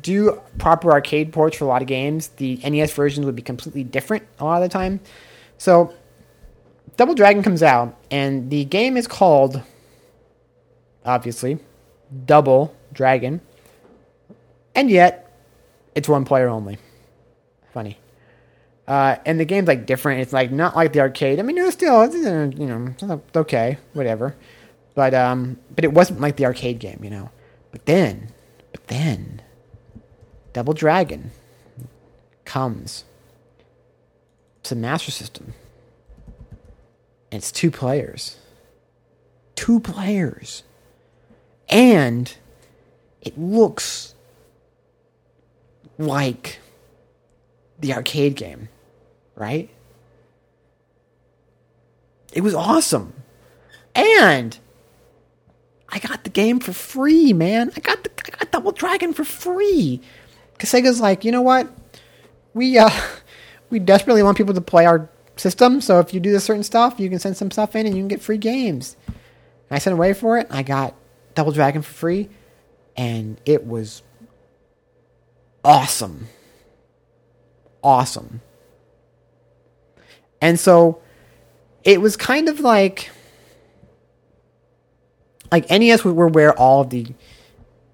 do proper arcade ports for a lot of games, the NES versions would be completely different a lot of the time. So, Double Dragon comes out, and the game is called, obviously, Double Dragon, and yet it's one player only. Funny. Uh, and the game's like different. It's like not like the arcade. I mean, it was still, you know, okay, whatever. But um, but it wasn't like the arcade game, you know. But then, but then, Double Dragon comes to Master System, and it's two players, two players, and it looks like the arcade game right? It was awesome. And I got the game for free, man. I got the I got Double Dragon for free. Cause Sega's like, you know what? We uh we desperately want people to play our system, so if you do this certain stuff, you can send some stuff in and you can get free games. And I sent away for it. I got Double Dragon for free, and it was awesome. Awesome. And so it was kind of like like NES were where all of the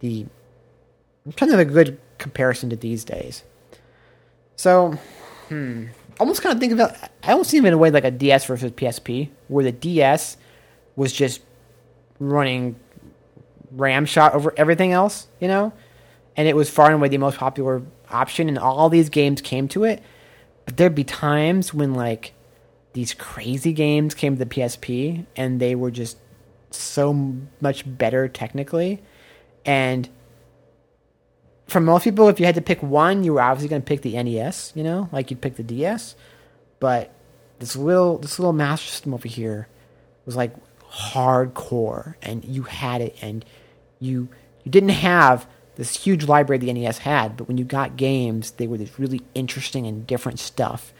the I'm trying to have a good comparison to these days. So, hmm, almost kind of think about I almost see them in a way like a DS versus PSP, where the DS was just running ramshot over everything else, you know, and it was far and away the most popular option, and all these games came to it. But there'd be times when like these crazy games came to the PSP, and they were just so much better technically, and for most people, if you had to pick one, you were obviously going to pick the NES, you know, like you'd pick the DS. But this little this little Master System over here was like hardcore, and you had it, and you you didn't have this huge library the NES had, but when you got games, they were this really interesting and different stuff,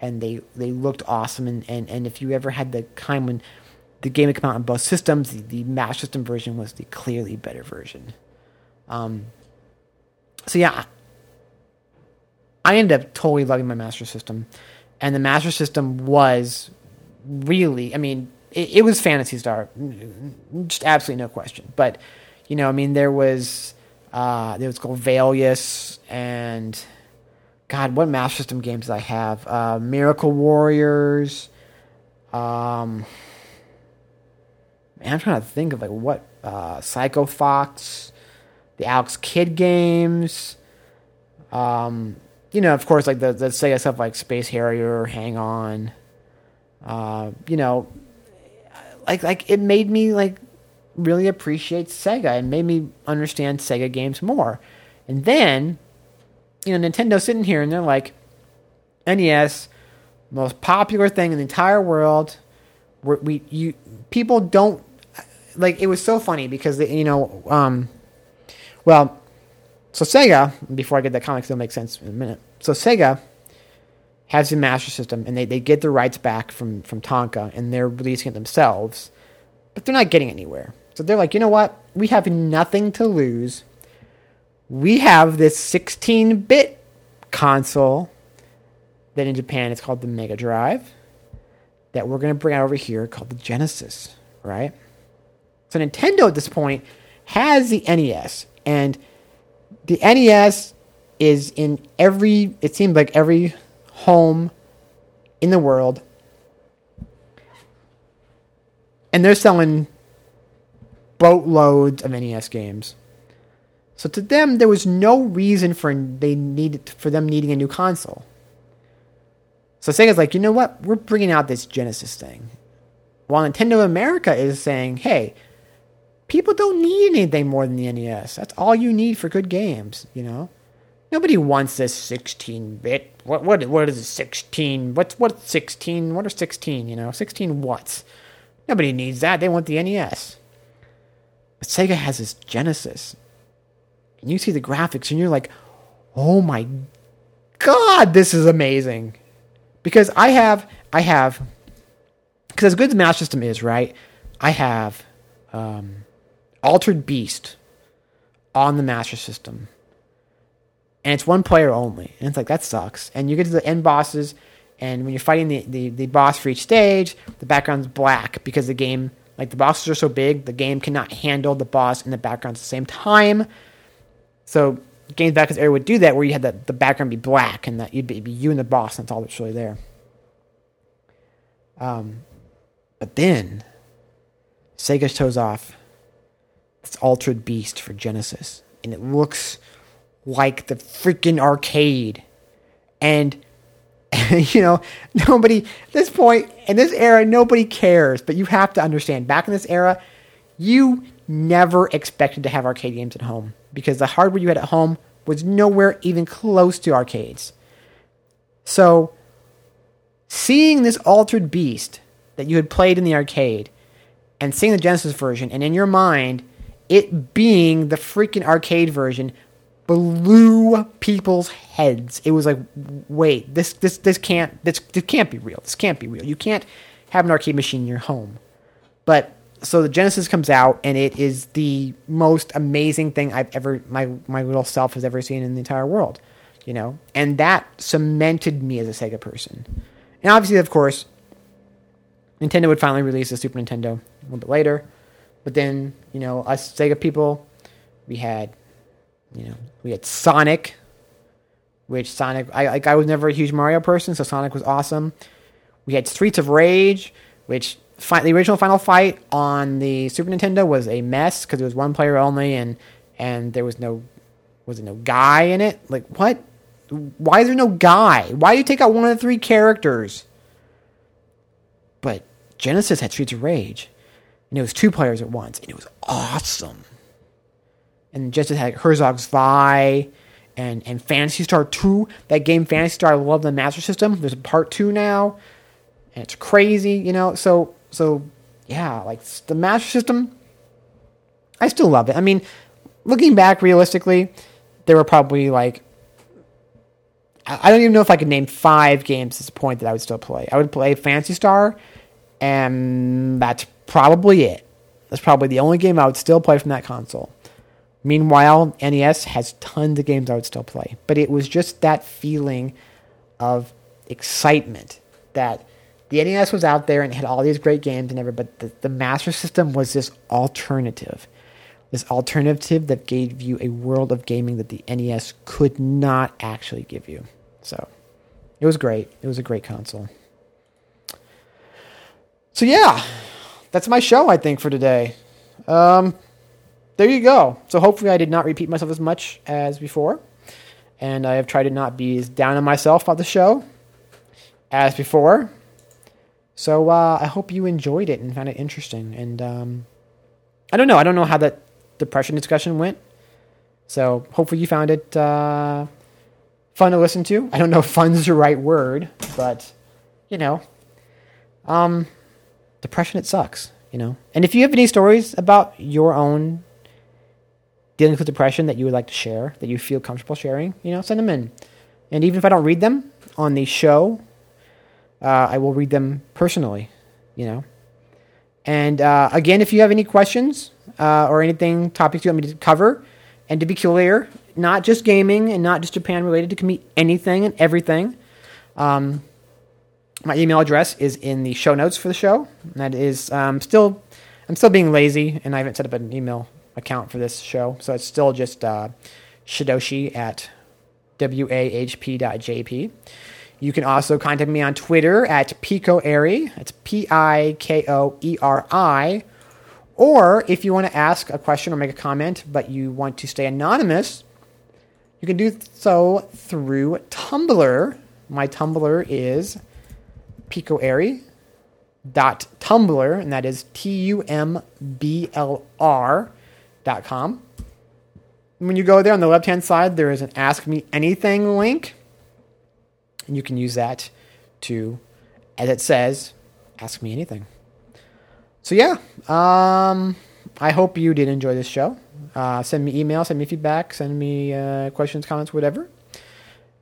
and they they looked awesome. And and, and if you ever had the time when the game had come out on both systems, the, the Master System version was the clearly better version. Um, so yeah, I ended up totally loving my Master System, and the Master System was really, I mean, it, it was Phantasy Star, just absolutely no question. But you know, I mean, there was uh, there was Golvellius and God, what Master System games did I have? Uh, Miracle Warriors. Um, man, I'm trying to think of like what uh, Psycho Fox the Alex Kidd games. Um, you know, of course, like the, the Sega stuff like Space Harrier, Hang On. Uh, you know, like like it made me like really appreciate Sega and made me understand Sega games more. And then, you know, Nintendo sitting here and they're like, NES, most popular thing in the entire world. we we you people don't like. It was so funny because they, you know, um, well, so Sega, before I get that comics, it'll make sense in a minute. So Sega has the Master System, and they, they get the rights back from, from Tonka, and they're releasing it themselves, but they're not getting anywhere. So they're like, you know what? We have nothing to lose. We have this 16 bit console that in Japan it's called the Mega Drive that we're going to bring out over here called the Genesis, right? So Nintendo at this point has the NES, and the NES is in every, it seems like every home in the world. And they're selling boatloads of NES games. So to them, there was no reason for they needed for them needing a new console. So Sega's like, you know what? We're bringing out this Genesis thing. While Nintendo America is saying, hey, people don't need anything more than the NES. That's all you need for good games, you know? Nobody wants this 16 bit. What, what, what is 16? What's, what 16? What are 16, you know? 16 what's? Nobody needs that. They want the NES. But Sega has this Genesis. And you see the graphics and you're like, oh my god, this is amazing. Because I have, I have, because as good as the Master System is, right? I have um, Altered Beast on the Master System. And it's one player only. And it's like, that sucks. And you get to the end bosses, and when you're fighting the, the, the boss for each stage, the background's black because the game, like the bosses are so big, the game cannot handle the boss and the background at the same time. So games back as area would do that, where you had the, the background be black and that you'd be, be you and the boss, and that's all that's really there. Um, but then Sega shows off this Altered Beast for Genesis, and it looks like the freaking arcade. And you know, nobody at this point in this era, nobody cares. But you have to understand, back in this era, you never expected to have arcade games at home because the hardware you had at home was nowhere even close to arcades. So, seeing this altered beast that you had played in the arcade and seeing the Genesis version, and in your mind, it being the freaking arcade version blew people's heads. It was like, wait, this this this can't this this can't be real. This can't be real. You can't have an arcade machine in your home. But so the Genesis comes out, and it is the most amazing thing I've ever my my little self has ever seen in the entire world. You know, and that cemented me as a Sega person. And obviously, of course, Nintendo would finally release the Super Nintendo a little bit later. But then, you know, us Sega people, we had, you know, we had Sonic, which Sonic, I like, I was never a huge Mario person, so Sonic was awesome. We had Streets of Rage, which fi- the original Final Fight on the Super Nintendo was a mess because it was one player only, and and there was no was no guy in it. Like what? Why is there no guy? Why do you take out one of the three characters? But Genesis had Streets of Rage, and it was two players at once, and it was awesome. And Genesis had Herzog Zwei and and Phantasy Star Two. That game Phantasy Star, I love the Master System. There's a part two now, and it's crazy, you know. So so yeah, like the Master System, I still love it. I mean, looking back realistically, there were probably like I don't even know if I could name five games at this point that I would still play. I would play Phantasy Star, and that's probably it. That's probably the only game I would still play from that console. Meanwhile, NES has tons of games I would still play, but it was just that feeling of excitement that the NES was out there and had all these great games and everything, but the, the Master System was this alternative. This alternative that gave you a world of gaming that the NES could not actually give you. So it was great. It was a great console. So yeah, that's my show, I think, for today. Um, there you go. So hopefully I did not repeat myself as much as before. And I have tried to not be as down on myself about the show as before. So uh, I hope you enjoyed it and found it interesting. And um, I don't know. I don't know how that depression discussion went. So hopefully you found it uh, fun to listen to. I don't know if fun's the right word, but you know, um, depression it sucks. You know. And if you have any stories about your own dealing with depression that you would like to share, that you feel comfortable sharing, you know, send them in. And even if I don't read them on the show, uh, I will read them personally, you know. And uh, again, if you have any questions uh, or anything, topics you want me to cover, and to be clear, not just gaming and not just Japan related, it can be anything and everything. Um, my email address is in the show notes for the show. That is um, still, I'm still being lazy, and I haven't set up an email account for this show, so it's still just uh, shidoshi at wahp.jp. You can also contact me on Twitter at Pikoeri. It's P I K O E R I. Or if you want to ask a question or make a comment, but you want to stay anonymous, you can do so through Tumblr. My Tumblr is Pikoeri dot Tumblr, and that is T U M B L R dot com. When you go there on the left hand side, there is an Ask Me Anything link and you can use that to, as it says, ask me anything. So yeah, um, I hope you did enjoy this show. Uh, send me email, send me feedback, send me uh, questions, comments, whatever,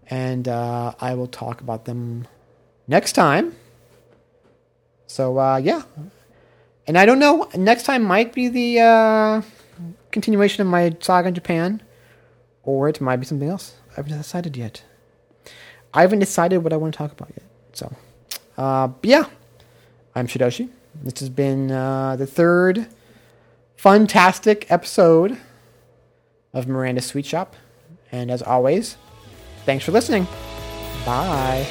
and uh, I will talk about them next time. So uh, yeah, and I don't know. Next time might be the uh, continuation of my saga in Japan, or it might be something else. I haven't decided yet. I haven't decided what I want to talk about yet. So, uh, yeah, I'm Shidoshi. This has been uh, the third fantastic episode of Miranda's Sweet Shop. And as always, thanks for listening. Bye.